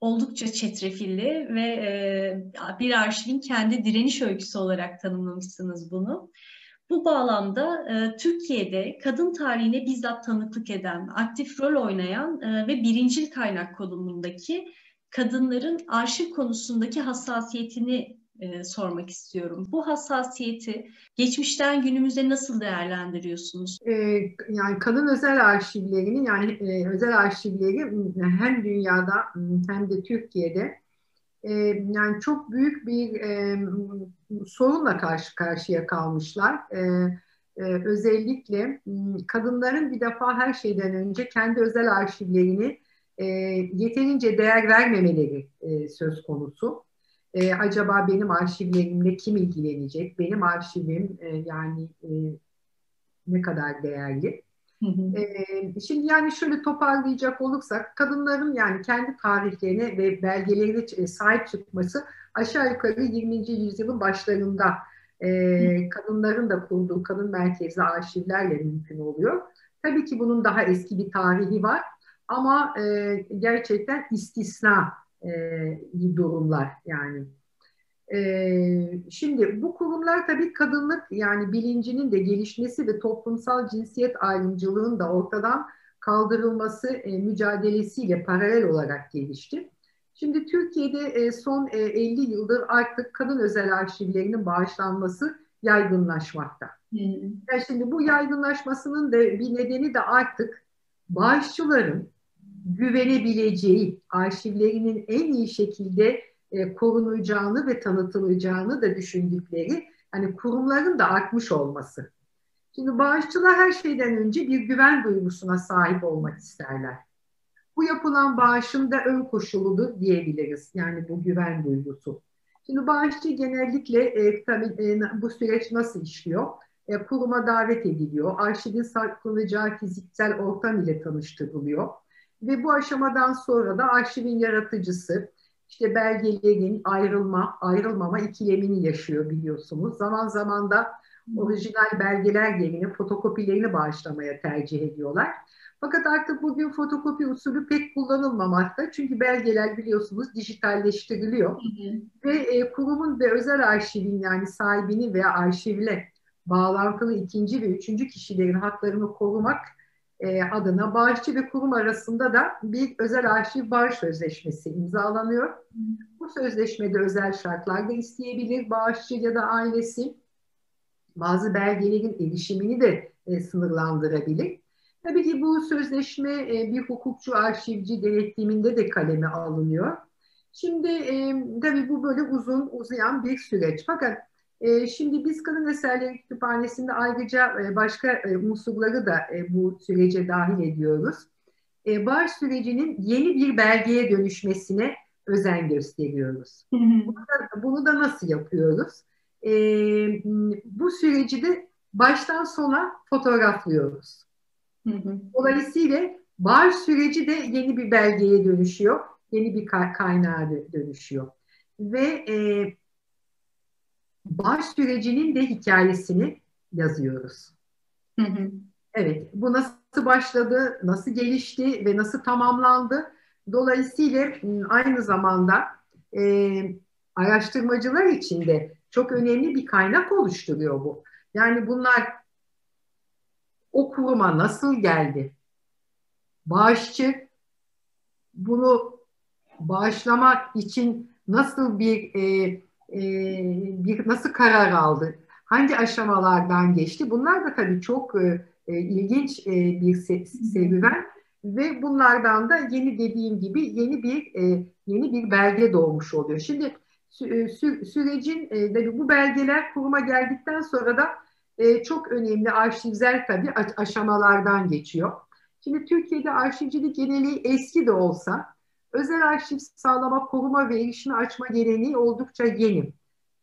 oldukça çetrefilli ve e, bir arşivin kendi direniş öyküsü olarak tanımlamışsınız bunu. Bu bağlamda e, Türkiye'de kadın tarihine bizzat tanıklık eden, aktif rol oynayan e, ve birincil kaynak konumundaki kadınların arşiv konusundaki hassasiyetini e, sormak istiyorum. Bu hassasiyeti geçmişten günümüze nasıl değerlendiriyorsunuz? E, yani kadın özel arşivlerinin yani e, özel arşivleri hem dünyada hem de Türkiye'de e, yani çok büyük bir e, sorunla karşı karşıya kalmışlar. E, e, özellikle kadınların bir defa her şeyden önce kendi özel arşivlerini e, yeterince değer vermemeleri e, söz konusu e, acaba benim arşivlerimle kim ilgilenecek? Benim arşivim e, yani e, ne kadar değerli? Hı hı. E, şimdi yani şöyle toparlayacak olursak kadınların yani kendi tarihlerine ve belgelerine e, sahip çıkması aşağı yukarı 20. yüzyılın başlarında e, kadınların da kurduğu kadın merkezli arşivlerle mümkün oluyor. Tabii ki bunun daha eski bir tarihi var ama e, gerçekten istisna durumlar yani. E, şimdi bu kurumlar tabii kadınlık yani bilincinin de gelişmesi ve toplumsal cinsiyet ayrımcılığının da ortadan kaldırılması e, mücadelesiyle paralel olarak gelişti. Şimdi Türkiye'de e, son e, 50 yıldır artık kadın özel arşivlerinin bağışlanması yaygınlaşmakta. Hmm. Yani şimdi bu yaygınlaşmasının da bir nedeni de artık bağışçıların güvenebileceği, arşivlerinin en iyi şekilde e, korunacağını ve tanıtılacağını da düşündükleri hani kurumların da artmış olması. Şimdi bağışçılar her şeyden önce bir güven duygusuna sahip olmak isterler. Bu yapılan bağışın da ön koşuludur diyebiliriz. Yani bu güven duygusu. Şimdi bağışçı genellikle e, tabii e, bu süreç nasıl işliyor? E, kuruma davet ediliyor. Arşivin saklanacağı fiziksel ortam ile tanıştırılıyor. Ve bu aşamadan sonra da arşivin yaratıcısı işte belgelerin ayrılma, ayrılmama ikilemini yaşıyor biliyorsunuz. Zaman zaman da orijinal belgeler yerine fotokopilerini bağışlamaya tercih ediyorlar. Fakat artık bugün fotokopi usulü pek kullanılmamakta. Çünkü belgeler biliyorsunuz dijitalleştiriliyor. Hı hı. Ve e, kurumun ve özel arşivin yani sahibini veya arşivle bağlantılı ikinci ve üçüncü kişilerin haklarını korumak e, adına bağışçı ve kurum arasında da bir özel arşiv bağış sözleşmesi imzalanıyor. Bu sözleşmede özel şartlar da isteyebilir bağışçı ya da ailesi. Bazı belgelerin erişimini de e, sınırlandırabilir. Tabii ki bu sözleşme e, bir hukukçu arşivci denetiminde de kaleme alınıyor. Şimdi e, tabii bu böyle uzun uzayan bir süreç. Fakat e, şimdi biz Kadın Eserleri Kütüphanesi'nde ayrıca e, başka e, unsurları da e, bu sürece dahil ediyoruz. E, bağış sürecinin yeni bir belgeye dönüşmesine özen gösteriyoruz. Bunu da, bunu da nasıl yapıyoruz? e, bu süreci de baştan sona fotoğraflıyoruz. Dolayısıyla bağış süreci de yeni bir belgeye dönüşüyor, yeni bir kaynağa dönüşüyor. Ve e, bağış sürecinin de hikayesini yazıyoruz. Hı hı. Evet, bu nasıl başladı, nasıl gelişti ve nasıl tamamlandı? Dolayısıyla ıı, aynı zamanda e, araştırmacılar için de çok önemli bir kaynak oluşturuyor bu. Yani bunlar o kuruma nasıl geldi? Bağışçı bunu bağışlamak için nasıl bir e, e, bir nasıl karar aldı? Hangi aşamalardan geçti? Bunlar da tabii çok e, ilginç e, bir se serüven ve bunlardan da yeni dediğim gibi yeni bir e, yeni bir belge doğmuş oluyor. Şimdi sü sü sürecin e, bu belgeler kuruma geldikten sonra da e, çok önemli arşivsel tabii aşamalardan geçiyor. Şimdi Türkiye'de arşivcilik geleneği eski de olsa özel arşiv sağlama, koruma ve erişimi açma geleneği oldukça yeni.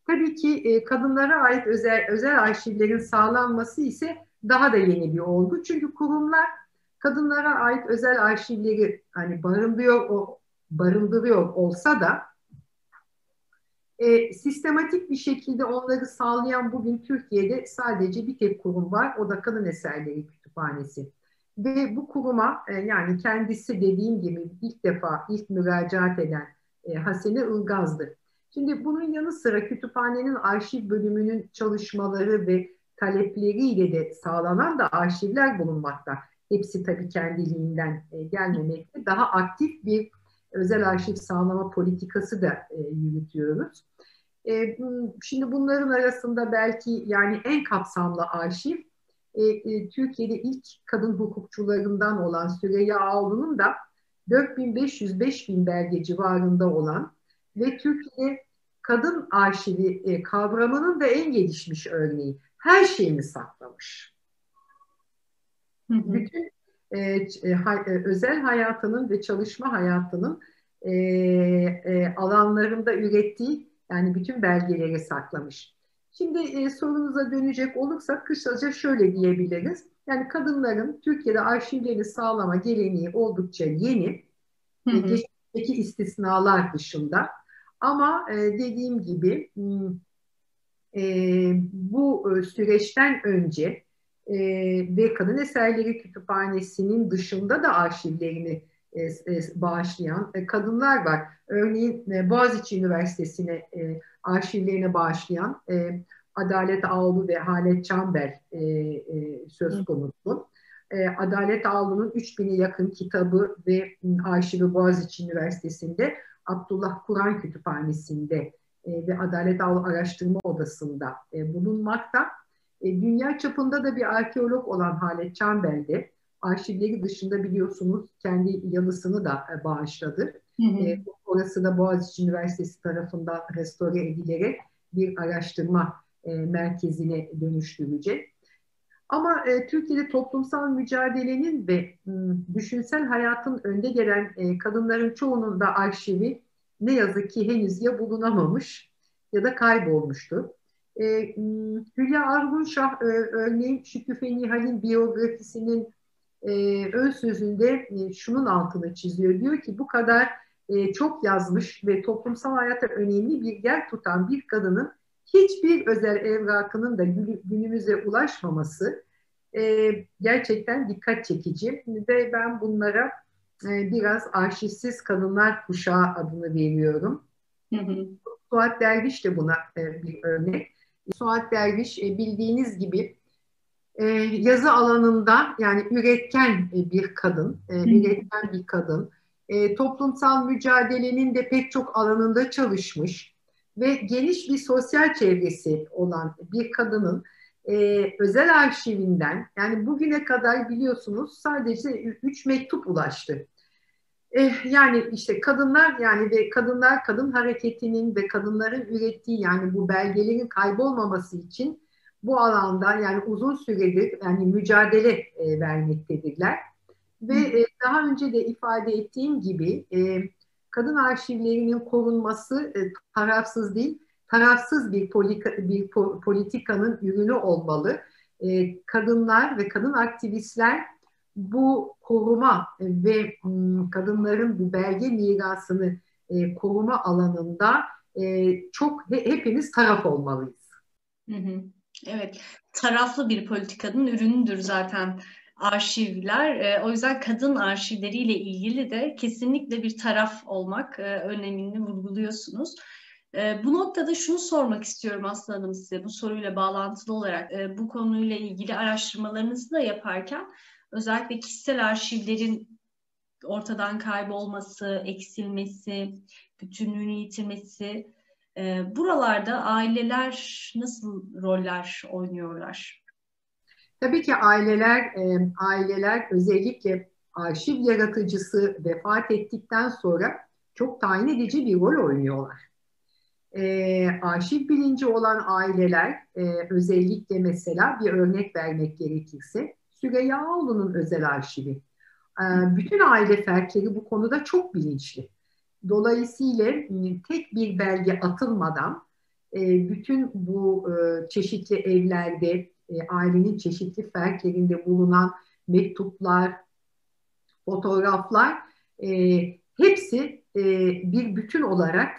Tabii ki e, kadınlara ait özel, özel arşivlerin sağlanması ise daha da yeni bir olgu. Çünkü kurumlar kadınlara ait özel arşivleri hani barındırıyor, o, barındırıyor olsa da e, sistematik bir şekilde onları sağlayan bugün Türkiye'de sadece bir tek kurum var. O da Kadın Eserleri Kütüphanesi. Ve bu kuruma e, yani kendisi dediğim gibi ilk defa ilk müracaat eden e, Hasene Ilgaz'dı. Şimdi bunun yanı sıra kütüphanenin arşiv bölümünün çalışmaları ve talepleriyle de sağlanan da arşivler bulunmakta. Hepsi tabii kendiliğinden e, gelmemekte. Daha aktif bir özel arşiv sağlama politikası da e, yürütüyoruz. E, şimdi bunların arasında belki yani en kapsamlı arşiv e, e, Türkiye'de ilk kadın hukukçularından olan Süreyya Ağlı'nın da 4500-5000 belge civarında olan ve Türkiye kadın arşivi e, kavramının da en gelişmiş örneği. Her şeyini saklamış. Hı hı. Bütün e, e, ha, e, özel hayatının ve çalışma hayatının e, e, alanlarında ürettiği yani bütün belgeleri saklamış. Şimdi e, sorunuza dönecek olursak kısaca şöyle diyebiliriz. Yani kadınların Türkiye'de arşivleri sağlama geleneği oldukça yeni. Hı hı. Geçmişteki istisnalar dışında. Ama e, dediğim gibi e, bu e, süreçten önce e, ve Kadın Eserleri Kütüphanesi'nin dışında da arşivlerini e, e, bağışlayan e, kadınlar var. Örneğin e, Boğaziçi Üniversitesi'ne e, arşivlerine bağışlayan e, Adalet Ağlı ve Halet Çamber e, e, söz konusu. E, Adalet Ağlı'nın 3000'e yakın kitabı ve arşivi Boğaziçi Üniversitesi'nde Abdullah Kur'an Kütüphanesi'nde e, ve Adalet Ağlı Araştırma Odası'nda e, bulunmakta. E, dünya çapında da bir arkeolog olan Halet Çamber'de arşivleri dışında biliyorsunuz kendi yalısını da e, bağışladı. Hı hı. E, orası da Boğaziçi Üniversitesi tarafından restore edilerek bir araştırma e, merkezine dönüştürülecek. Ama e, Türkiye'de toplumsal mücadelenin ve m, düşünsel hayatın önde gelen e, kadınların çoğunun da arşivi ne yazık ki henüz ya bulunamamış ya da kaybolmuştu. E, m, Hülya Argunşah e, örneğin Şükrü Nihal'in biyografisinin e, ön sözünde e, şunun altını çiziyor. Diyor ki bu kadar e, çok yazmış ve toplumsal hayata önemli bir yer tutan bir kadının hiçbir özel evrakının da günümüze ulaşmaması e, gerçekten dikkat çekici ve ben bunlara e, biraz arşivsiz kadınlar kuşağı adını veriyorum. Hı hı. Suat Derviş de buna e, bir örnek. Suat Derviş e, bildiğiniz gibi e, yazı alanında yani üretken e, bir kadın, e, üretken bir kadın. E, toplumsal mücadelenin de pek çok alanında çalışmış ve geniş bir sosyal çevresi olan bir kadının e, özel arşivinden yani bugüne kadar biliyorsunuz sadece üç mektup ulaştı. E, yani işte kadınlar yani ve kadınlar kadın hareketinin ve kadınların ürettiği yani bu belgelerin kaybolmaması için bu alanda yani uzun süredir yani mücadele e, vermektedirler. Ve e, daha önce de ifade ettiğim gibi e, kadın arşivlerinin korunması e, tarafsız değil, tarafsız bir, polika, bir politikanın ürünü olmalı. E, kadınlar ve kadın aktivistler bu koruma ve m, kadınların bu belge mirasını e, koruma alanında e, çok he, hepimiz taraf olmalıyız. Hı hı. Evet, taraflı bir politikanın ürünüdür zaten arşivler. E, o yüzden kadın arşivleriyle ilgili de kesinlikle bir taraf olmak e, önemini vurguluyorsunuz. E, bu noktada şunu sormak istiyorum Aslı Hanım size bu soruyla bağlantılı olarak. E, bu konuyla ilgili araştırmalarınızı da yaparken özellikle kişisel arşivlerin ortadan kaybolması, eksilmesi, bütünlüğünü yitirmesi, e, buralarda aileler nasıl roller oynuyorlar? Tabii ki aileler, e, aileler özellikle arşiv yaratıcısı vefat ettikten sonra çok tayin edici bir rol oynuyorlar. E, arşiv bilinci olan aileler, e, özellikle mesela bir örnek vermek gerekirse, Süreyya Ağoğlu'nun özel arşivi. E, bütün aile fertleri bu konuda çok bilinçli. Dolayısıyla ıı, tek bir belge atılmadan e, bütün bu e, çeşitli evlerde, e, ailenin çeşitli fertlerinde bulunan mektuplar, fotoğraflar hepsi bir bütün olarak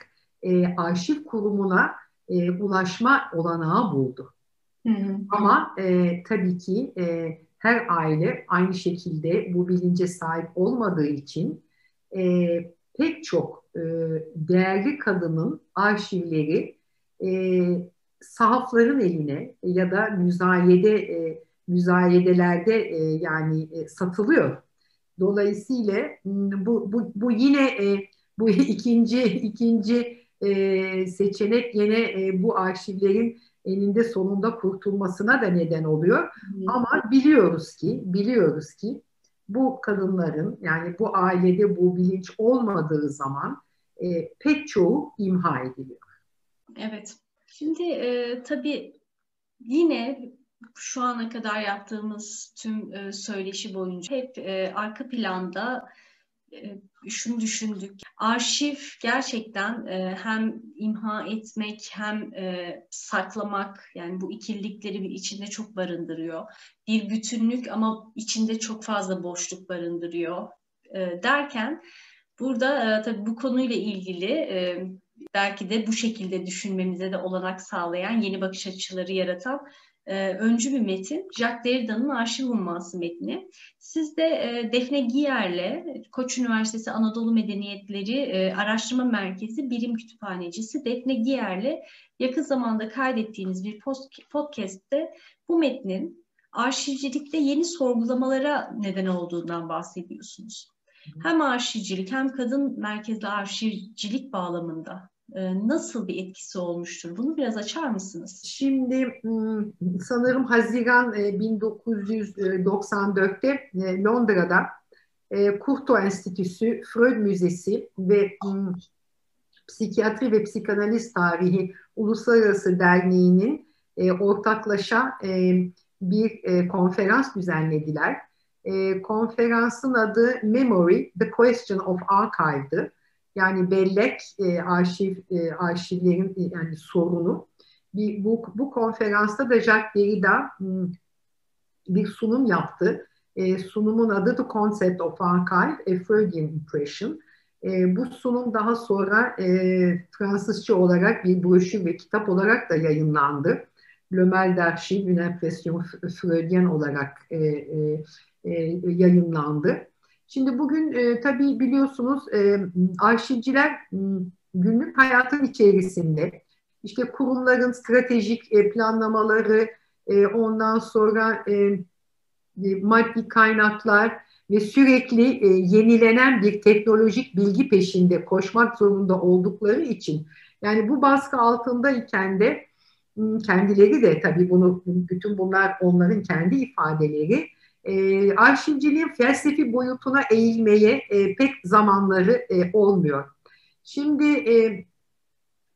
arşiv kurumuna ulaşma olanağı buldu. Hı hı. Ama e, tabii ki e, her aile aynı şekilde bu bilince sahip olmadığı için e, pek çok e, değerli kadının arşivleri e, sahafların eline ya da müzayede e, müzayedelerde e, yani e, satılıyor. Dolayısıyla bu, bu, bu yine e, bu ikinci ikinci e, seçenek yine e, bu arşivlerin eninde sonunda kurtulmasına da neden oluyor. Hmm. Ama biliyoruz ki biliyoruz ki bu kadınların yani bu ailede bu bilinç olmadığı zaman e, pek çoğu imha ediliyor. Evet. Şimdi e, tabii yine şu ana kadar yaptığımız tüm e, söyleşi boyunca hep e, arka planda e, şunu düşündük. Arşiv gerçekten e, hem imha etmek hem e, saklamak yani bu ikililikleri bir içinde çok barındırıyor. Bir bütünlük ama içinde çok fazla boşluk barındırıyor e, derken burada e, tabii bu konuyla ilgili e, belki de bu şekilde düşünmemize de olanak sağlayan yeni bakış açıları yaratan e, öncü bir metin. Jacques Derrida'nın Arşiv Umması metni. Siz de e, Defne Giyer'le Koç Üniversitesi Anadolu Medeniyetleri e, Araştırma Merkezi Birim Kütüphanecisi Defne Giyer'le yakın zamanda kaydettiğiniz bir podcast'te bu metnin arşivcilikte yeni sorgulamalara neden olduğundan bahsediyorsunuz. Hem arşivcilik hem kadın merkezli arşivcilik bağlamında e, nasıl bir etkisi olmuştur? Bunu biraz açar mısınız? Şimdi hmm, sanırım Haziran 1994'te e, e, Londra'da Kurto Enstitüsü, Freud Müzesi ve hmm, Psikiyatri ve Psikanaliz Tarihi Uluslararası Derneği'nin ortaklaşa bir konferans düzenlediler. Konferansın adı Memory, The Question of Archive'dı yani bellek e, arşiv e, arşivlerin e, yani sorunu. Bir, bu, bu konferansta da Jacques Derrida hmm, bir sunum yaptı. E, sunumun adı The Concept of Archive, A Freudian Impression. E, bu sunum daha sonra e, Fransızca olarak bir broşür ve kitap olarak da yayınlandı. Le Mal d'Archive, Une Impression Freudienne olarak e, e, e, yayınlandı. Şimdi bugün e, tabii biliyorsunuz e, arşivciler günlük hayatın içerisinde işte kurumların stratejik e, planlamaları, e, ondan sonra e, e, maddi kaynaklar ve sürekli e, yenilenen bir teknolojik bilgi peşinde koşmak zorunda oldukları için yani bu baskı altındayken de kendileri de tabii bunu bütün bunlar onların kendi ifadeleri e, arşivciliğin felsefi boyutuna eğilmeye e, pek zamanları e, olmuyor. Şimdi e,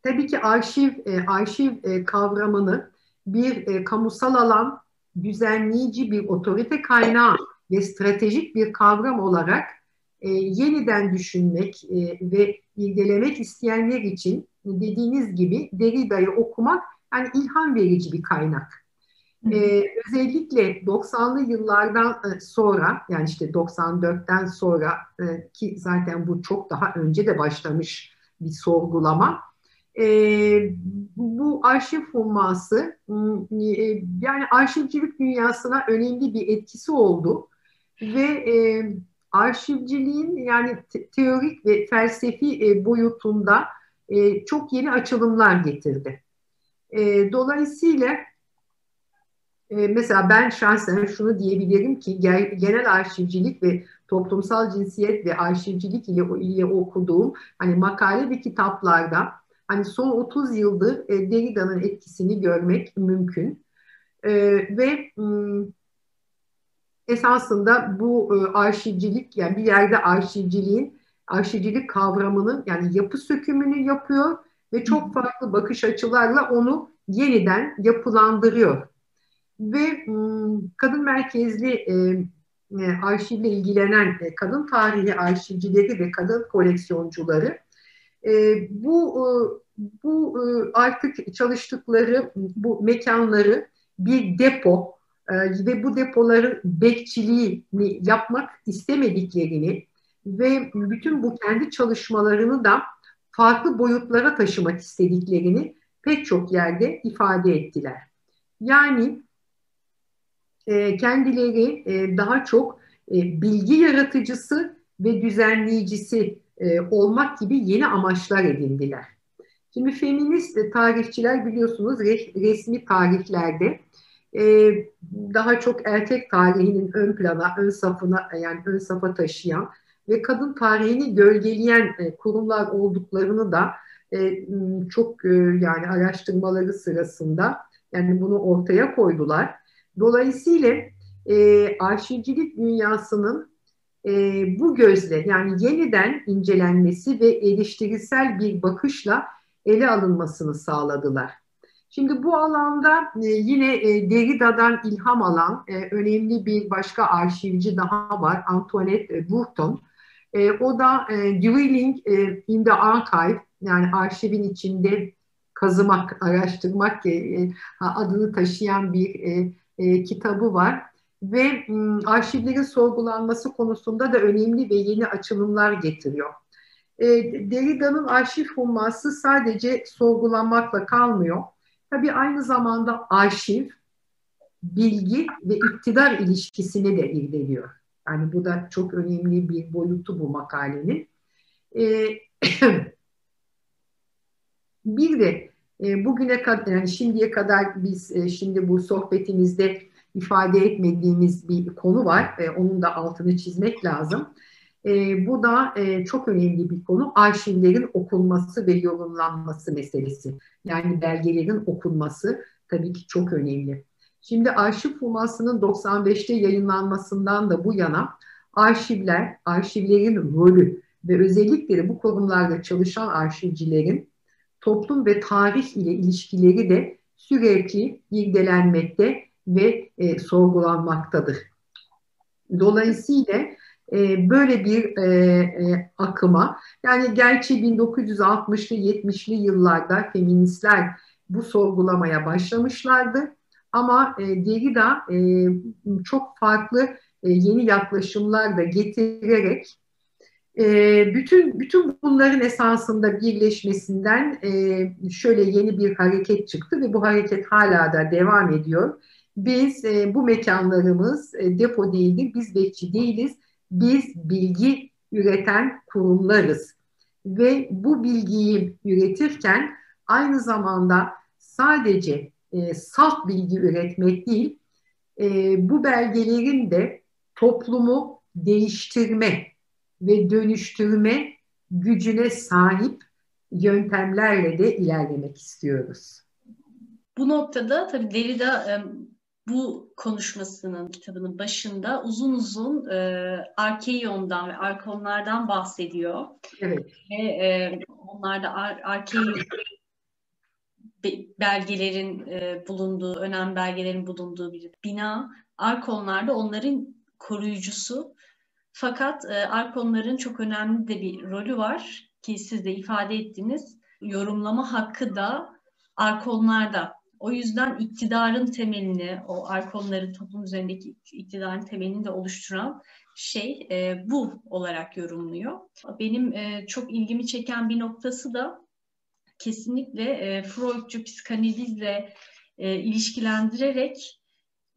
tabii ki arşiv e, arşiv e, kavramını bir e, kamusal alan, düzenleyici bir otorite kaynağı ve stratejik bir kavram olarak e, yeniden düşünmek e, ve ilgelemek isteyenler için dediğiniz gibi Derrida'yı okumak yani ilham verici bir kaynak. Ee, özellikle 90'lı yıllardan e, sonra yani işte 94'ten sonra e, ki zaten bu çok daha önce de başlamış bir sorgulama. E, bu arşiv humması yani arşivcilik dünyasına önemli bir etkisi oldu ve e, arşivciliğin yani te- teorik ve felsefi e, boyutunda e, çok yeni açılımlar getirdi. E, dolayısıyla mesela ben şahsen şunu diyebilirim ki genel arşivcilik ve toplumsal cinsiyet ve arşivcilik ile, ile okuduğum hani makale ve kitaplarda hani son 30 yıldır e, Derrida'nın etkisini görmek mümkün. E, ve m, esasında bu e, arşivcilik yani bir yerde arşivciliğin arşivcilik kavramının yani yapı sökümünü yapıyor ve çok farklı bakış açılarla onu yeniden yapılandırıyor. Ve kadın merkezli e, arşivle ilgilenen e, kadın tarihi arşivcileri ve kadın koleksiyoncuları bu bu artık çalıştıkları bu mekanları bir depo ve bu depoların bekçiliğini yapmak istemediklerini ve bütün bu kendi çalışmalarını da farklı boyutlara taşımak istediklerini pek çok yerde ifade ettiler. Yani e, kendileri e, daha çok e, bilgi yaratıcısı ve düzenleyicisi olmak gibi yeni amaçlar edindiler. Şimdi feminist tarihçiler biliyorsunuz resmi tarihlerde daha çok erkek tarihinin ön plana, ön safına yani ön safa taşıyan ve kadın tarihini gölgeleyen kurumlar olduklarını da çok yani araştırmaları sırasında yani bunu ortaya koydular. Dolayısıyla e, arşivcilik dünyasının e, bu gözle yani yeniden incelenmesi ve eleştirisel bir bakışla ele alınmasını sağladılar. Şimdi bu alanda e, yine e, Derrida'dan ilham alan e, önemli bir başka arşivci daha var, Antoinette Bourton. E, o da e, Dwelling e, in the Archive yani arşivin içinde kazımak, araştırmak e, adını taşıyan bir e, e, kitabı var ve m, arşivlerin sorgulanması konusunda da önemli ve yeni açılımlar getiriyor. E, Derrida'nın arşiv humması sadece sorgulanmakla kalmıyor. Tabii aynı zamanda arşiv, bilgi ve iktidar ilişkisini de irdeliyor. Yani bu da çok önemli bir boyutu bu makalenin. E, bir de bugüne kadar yani şimdiye kadar biz e, şimdi bu sohbetimizde ifade etmediğimiz bir konu var. E, onun da altını çizmek lazım. E, bu da çok önemli bir konu. Arşivlerin okunması ve yorumlanması meselesi. Yani belgelerin okunması tabii ki çok önemli. Şimdi arşiv fumasının 95'te yayınlanmasından da bu yana arşivler, arşivlerin rolü ve özellikleri bu kurumlarda çalışan arşivcilerin toplum ve tarih ile ilişkileri de sürekli irdelenmekte ve e, sorgulanmaktadır. Dolayısıyla e, böyle bir e, e, akıma yani gerçi 1960'lı 70'li yıllarda feministler bu sorgulamaya başlamışlardı ama e, Derrida e, çok farklı e, yeni yaklaşımlar da getirerek e, bütün bütün bunların esasında birleşmesinden e, şöyle yeni bir hareket çıktı ve bu hareket hala da devam ediyor. Biz e, bu mekanlarımız e, depo değildir, biz bekçi değiliz, biz bilgi üreten kurumlarız. Ve bu bilgiyi üretirken aynı zamanda sadece e, salt bilgi üretmek değil, e, bu belgelerin de toplumu değiştirme ve dönüştürme gücüne sahip yöntemlerle de ilerlemek istiyoruz. Bu noktada tabii Derrida bu konuşmasının kitabının başında uzun uzun e, Arkeion'dan ve Arkonlardan bahsediyor. Evet. Ve e, onlarda ar Arkeion belgelerin e, bulunduğu, önemli belgelerin bulunduğu bir bina. Arkonlarda onların koruyucusu fakat e, arkonların çok önemli de bir rolü var ki siz de ifade ettiniz. yorumlama hakkı da arkonlarda. O yüzden iktidarın temelini, o arkonların toplum üzerindeki iktidarın temelini de oluşturan şey e, bu olarak yorumluyor. Benim e, çok ilgimi çeken bir noktası da kesinlikle e, Freudcu psikanalizle e, ilişkilendirerek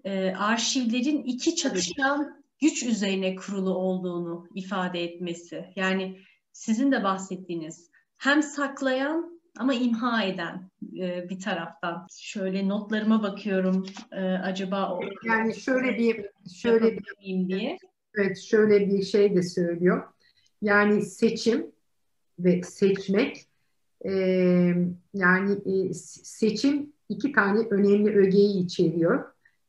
e, arşivlerin iki çatışan güç üzerine kurulu olduğunu ifade etmesi. Yani sizin de bahsettiğiniz hem saklayan ama imha eden e, bir taraftan. Şöyle notlarıma bakıyorum e, acaba o yani şöyle bir şöyle bir diye. Evet şöyle bir şey de söylüyor. Yani seçim ve seçmek e, yani e, seçim iki tane önemli ögeyi içeriyor.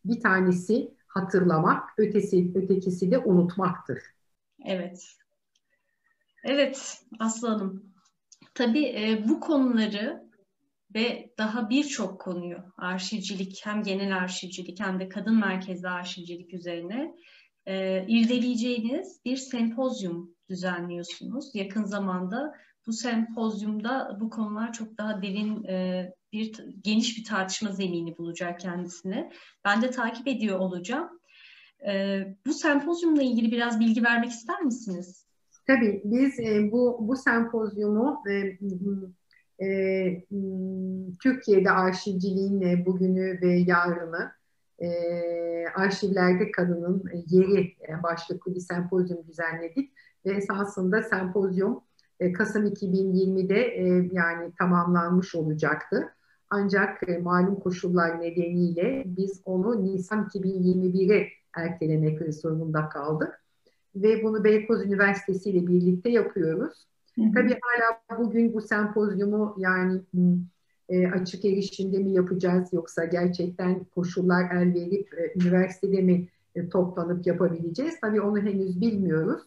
Bir tanesi hatırlamak, ötesi ötekisi de unutmaktır. Evet. Evet Aslanım. Tabii e, bu konuları ve daha birçok konuyu arşivcilik hem genel arşivcilik hem de kadın merkezli arşivcilik üzerine e, irdeleyeceğiniz bir sempozyum düzenliyorsunuz. Yakın zamanda bu sempozyumda bu konular çok daha derin e, bir geniş bir tartışma zemini bulacak kendisine. Ben de takip ediyor olacağım. E, bu sempozyumla ilgili biraz bilgi vermek ister misiniz? Tabii biz e, bu bu sempozyumu e, e, Türkiye'de arşivciliğin e, bugünü ve yarını e, arşivlerde kadının yeri başlıklı bir sempozyum düzenledik ve esasında sempozyum Kasım 2020'de yani tamamlanmış olacaktı. Ancak malum koşullar nedeniyle biz onu Nisan 2021'e ertelemek zorunda kaldık ve bunu Beykoz Üniversitesi ile birlikte yapıyoruz. Hı hı. Tabii hala bugün bu sempozyumu yani e, açık erişimde mi yapacağız yoksa gerçekten koşullar el verip e, üniversitede mi e, toplanıp yapabileceğiz? Tabii onu henüz bilmiyoruz.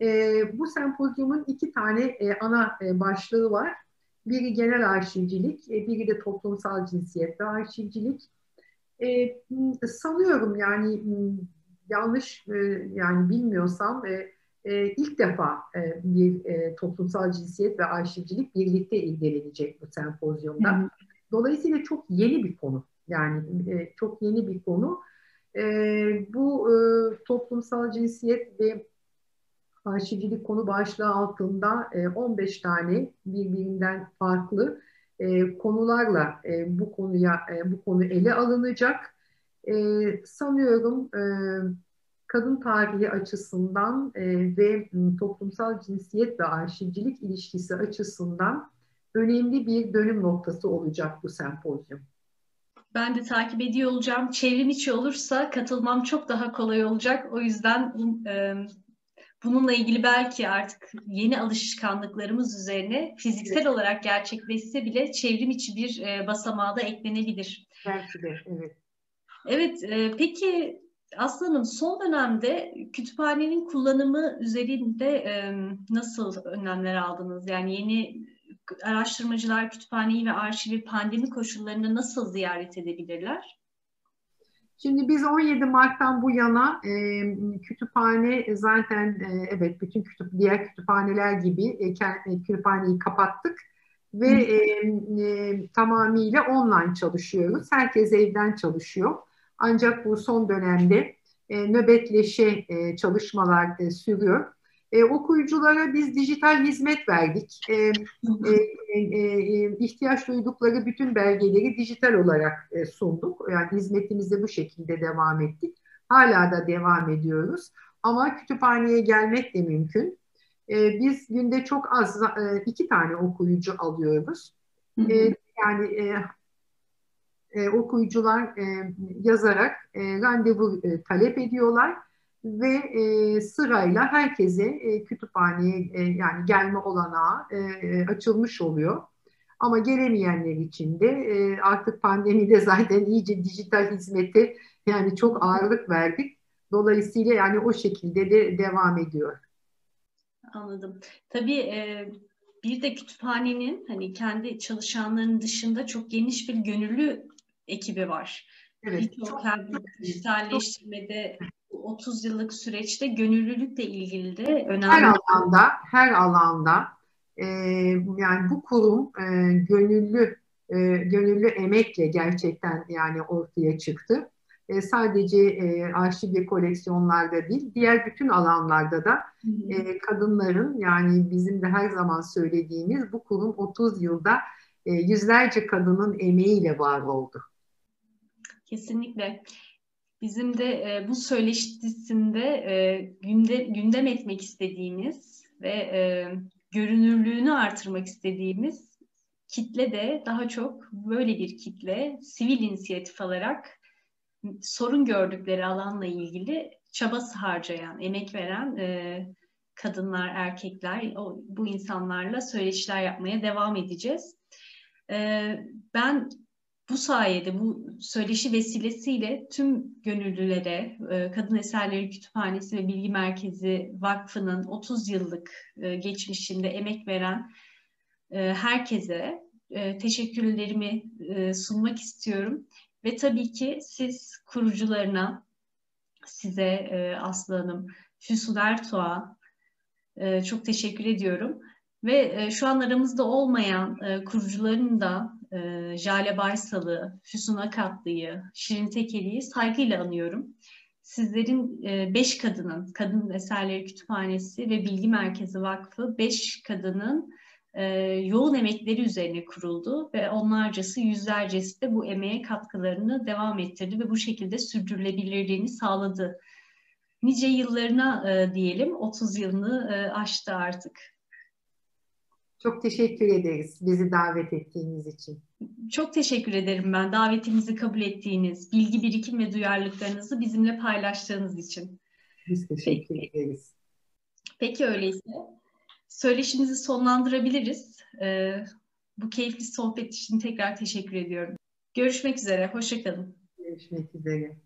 E, bu sempozyumun iki tane e, ana e, başlığı var. Biri genel arşivcilik, e, biri de toplumsal cinsiyet ve arşivcilik. E, sanıyorum yani yanlış e, yani bilmiyorsam e, e, ilk defa e, bir e, toplumsal cinsiyet ve arşivcilik birlikte ilgilenecek bu sempozyumda. Hı hı. Dolayısıyla çok yeni bir konu. Yani e, çok yeni bir konu. E, bu e, toplumsal cinsiyet ve arşivcilik konu başlığı altında e, 15 tane birbirinden farklı e, konularla e, bu konuya e, bu konu ele alınacak. E, sanıyorum e, kadın tarihi açısından e, ve toplumsal cinsiyet ve arşivcilik ilişkisi açısından önemli bir dönüm noktası olacak bu sempozyum. Ben de takip ediyor olacağım. Çevrim içi olursa katılmam çok daha kolay olacak. O yüzden e, bununla ilgili belki artık yeni alışkanlıklarımız üzerine fiziksel evet. olarak gerçekleşse bile çevrim içi bir e, basamağa da eklenebilir. Belki de, evet. Evet, e, peki Aslanım son dönemde kütüphanenin kullanımı üzerinde e, nasıl önlemler aldınız? Yani yeni araştırmacılar kütüphaneyi ve arşivi pandemi koşullarında nasıl ziyaret edebilirler? Şimdi biz 17 Mart'tan bu yana e, kütüphane zaten e, evet bütün kütüp diğer kütüphaneler gibi e, kütüphaneyi kapattık ve e, e, tamamıyla online çalışıyoruz. Herkes evden çalışıyor. Ancak bu son dönemde e, nöbetleşe e, çalışmalar e, sürüyor. E, okuyuculara biz dijital hizmet verdik. E, e, e, e, ihtiyaç duydukları bütün belgeleri dijital olarak e, sunduk. Yani hizmetimize bu şekilde devam ettik. Hala da devam ediyoruz. Ama kütüphaneye gelmek de mümkün. E, biz günde çok az e, iki tane okuyucu alıyoruz. E, yani e, e, okuyucular e, yazarak e, randevu e, talep ediyorlar ve e, sırayla herkese e, kütüphaneye e, yani gelme olanağı e, açılmış oluyor. Ama gelemeyenler için de e, artık pandemide zaten iyice dijital hizmeti yani çok ağırlık verdik. Dolayısıyla yani o şekilde de devam ediyor. Anladım. Tabii e, bir de kütüphanenin hani kendi çalışanlarının dışında çok geniş bir gönüllü ekibi var. Evet. Birçok dijitalleştirmede 30 yıllık süreçte gönüllülükle ilgili de önemli. Her alanda, her alanda e, yani bu kurum e, gönüllü e, gönüllü emekle gerçekten yani ortaya çıktı. E, sadece e, arşiv ve koleksiyonlarda değil, diğer bütün alanlarda da e, kadınların yani bizim de her zaman söylediğimiz bu kurum 30 yılda e, yüzlerce kadının emeğiyle var oldu. Kesinlikle. Bizim de e, bu söyleşisinde e, günde, gündem etmek istediğimiz ve e, görünürlüğünü artırmak istediğimiz kitle de daha çok böyle bir kitle sivil inisiyatif alarak sorun gördükleri alanla ilgili çabası harcayan, emek veren e, kadınlar, erkekler, o, bu insanlarla söyleşiler yapmaya devam edeceğiz. E, ben bu sayede, bu söyleşi vesilesiyle tüm gönüllülere, e, Kadın Eserleri Kütüphanesi ve Bilgi Merkezi Vakfı'nın 30 yıllık e, geçmişinde emek veren e, herkese teşekkürlerimi sunmak istiyorum. Ve tabii ki siz kurucularına, size Aslı Hanım, Füsun Ertuğ'a çok teşekkür ediyorum. Ve şu an aramızda olmayan kurucuların da e, Jale Baysal'ı, Füsun Akatlı'yı, Şirin Tekeli'yi saygıyla anıyorum. Sizlerin e, beş kadının, Kadın Eserleri Kütüphanesi ve Bilgi Merkezi Vakfı beş kadının e, yoğun emekleri üzerine kuruldu ve onlarcası, yüzlercesi de bu emeğe katkılarını devam ettirdi ve bu şekilde sürdürülebilirliğini sağladı. Nice yıllarına e, diyelim, 30 yılını e, aştı artık. Çok teşekkür ederiz bizi davet ettiğiniz için. Çok teşekkür ederim ben davetimizi kabul ettiğiniz, bilgi birikim ve duyarlılıklarınızı bizimle paylaştığınız için. Biz teşekkür Peki. ederiz. Peki öyleyse söyleşimizi sonlandırabiliriz. Ee, bu keyifli sohbet için tekrar teşekkür ediyorum. Görüşmek üzere, hoşçakalın. Görüşmek üzere.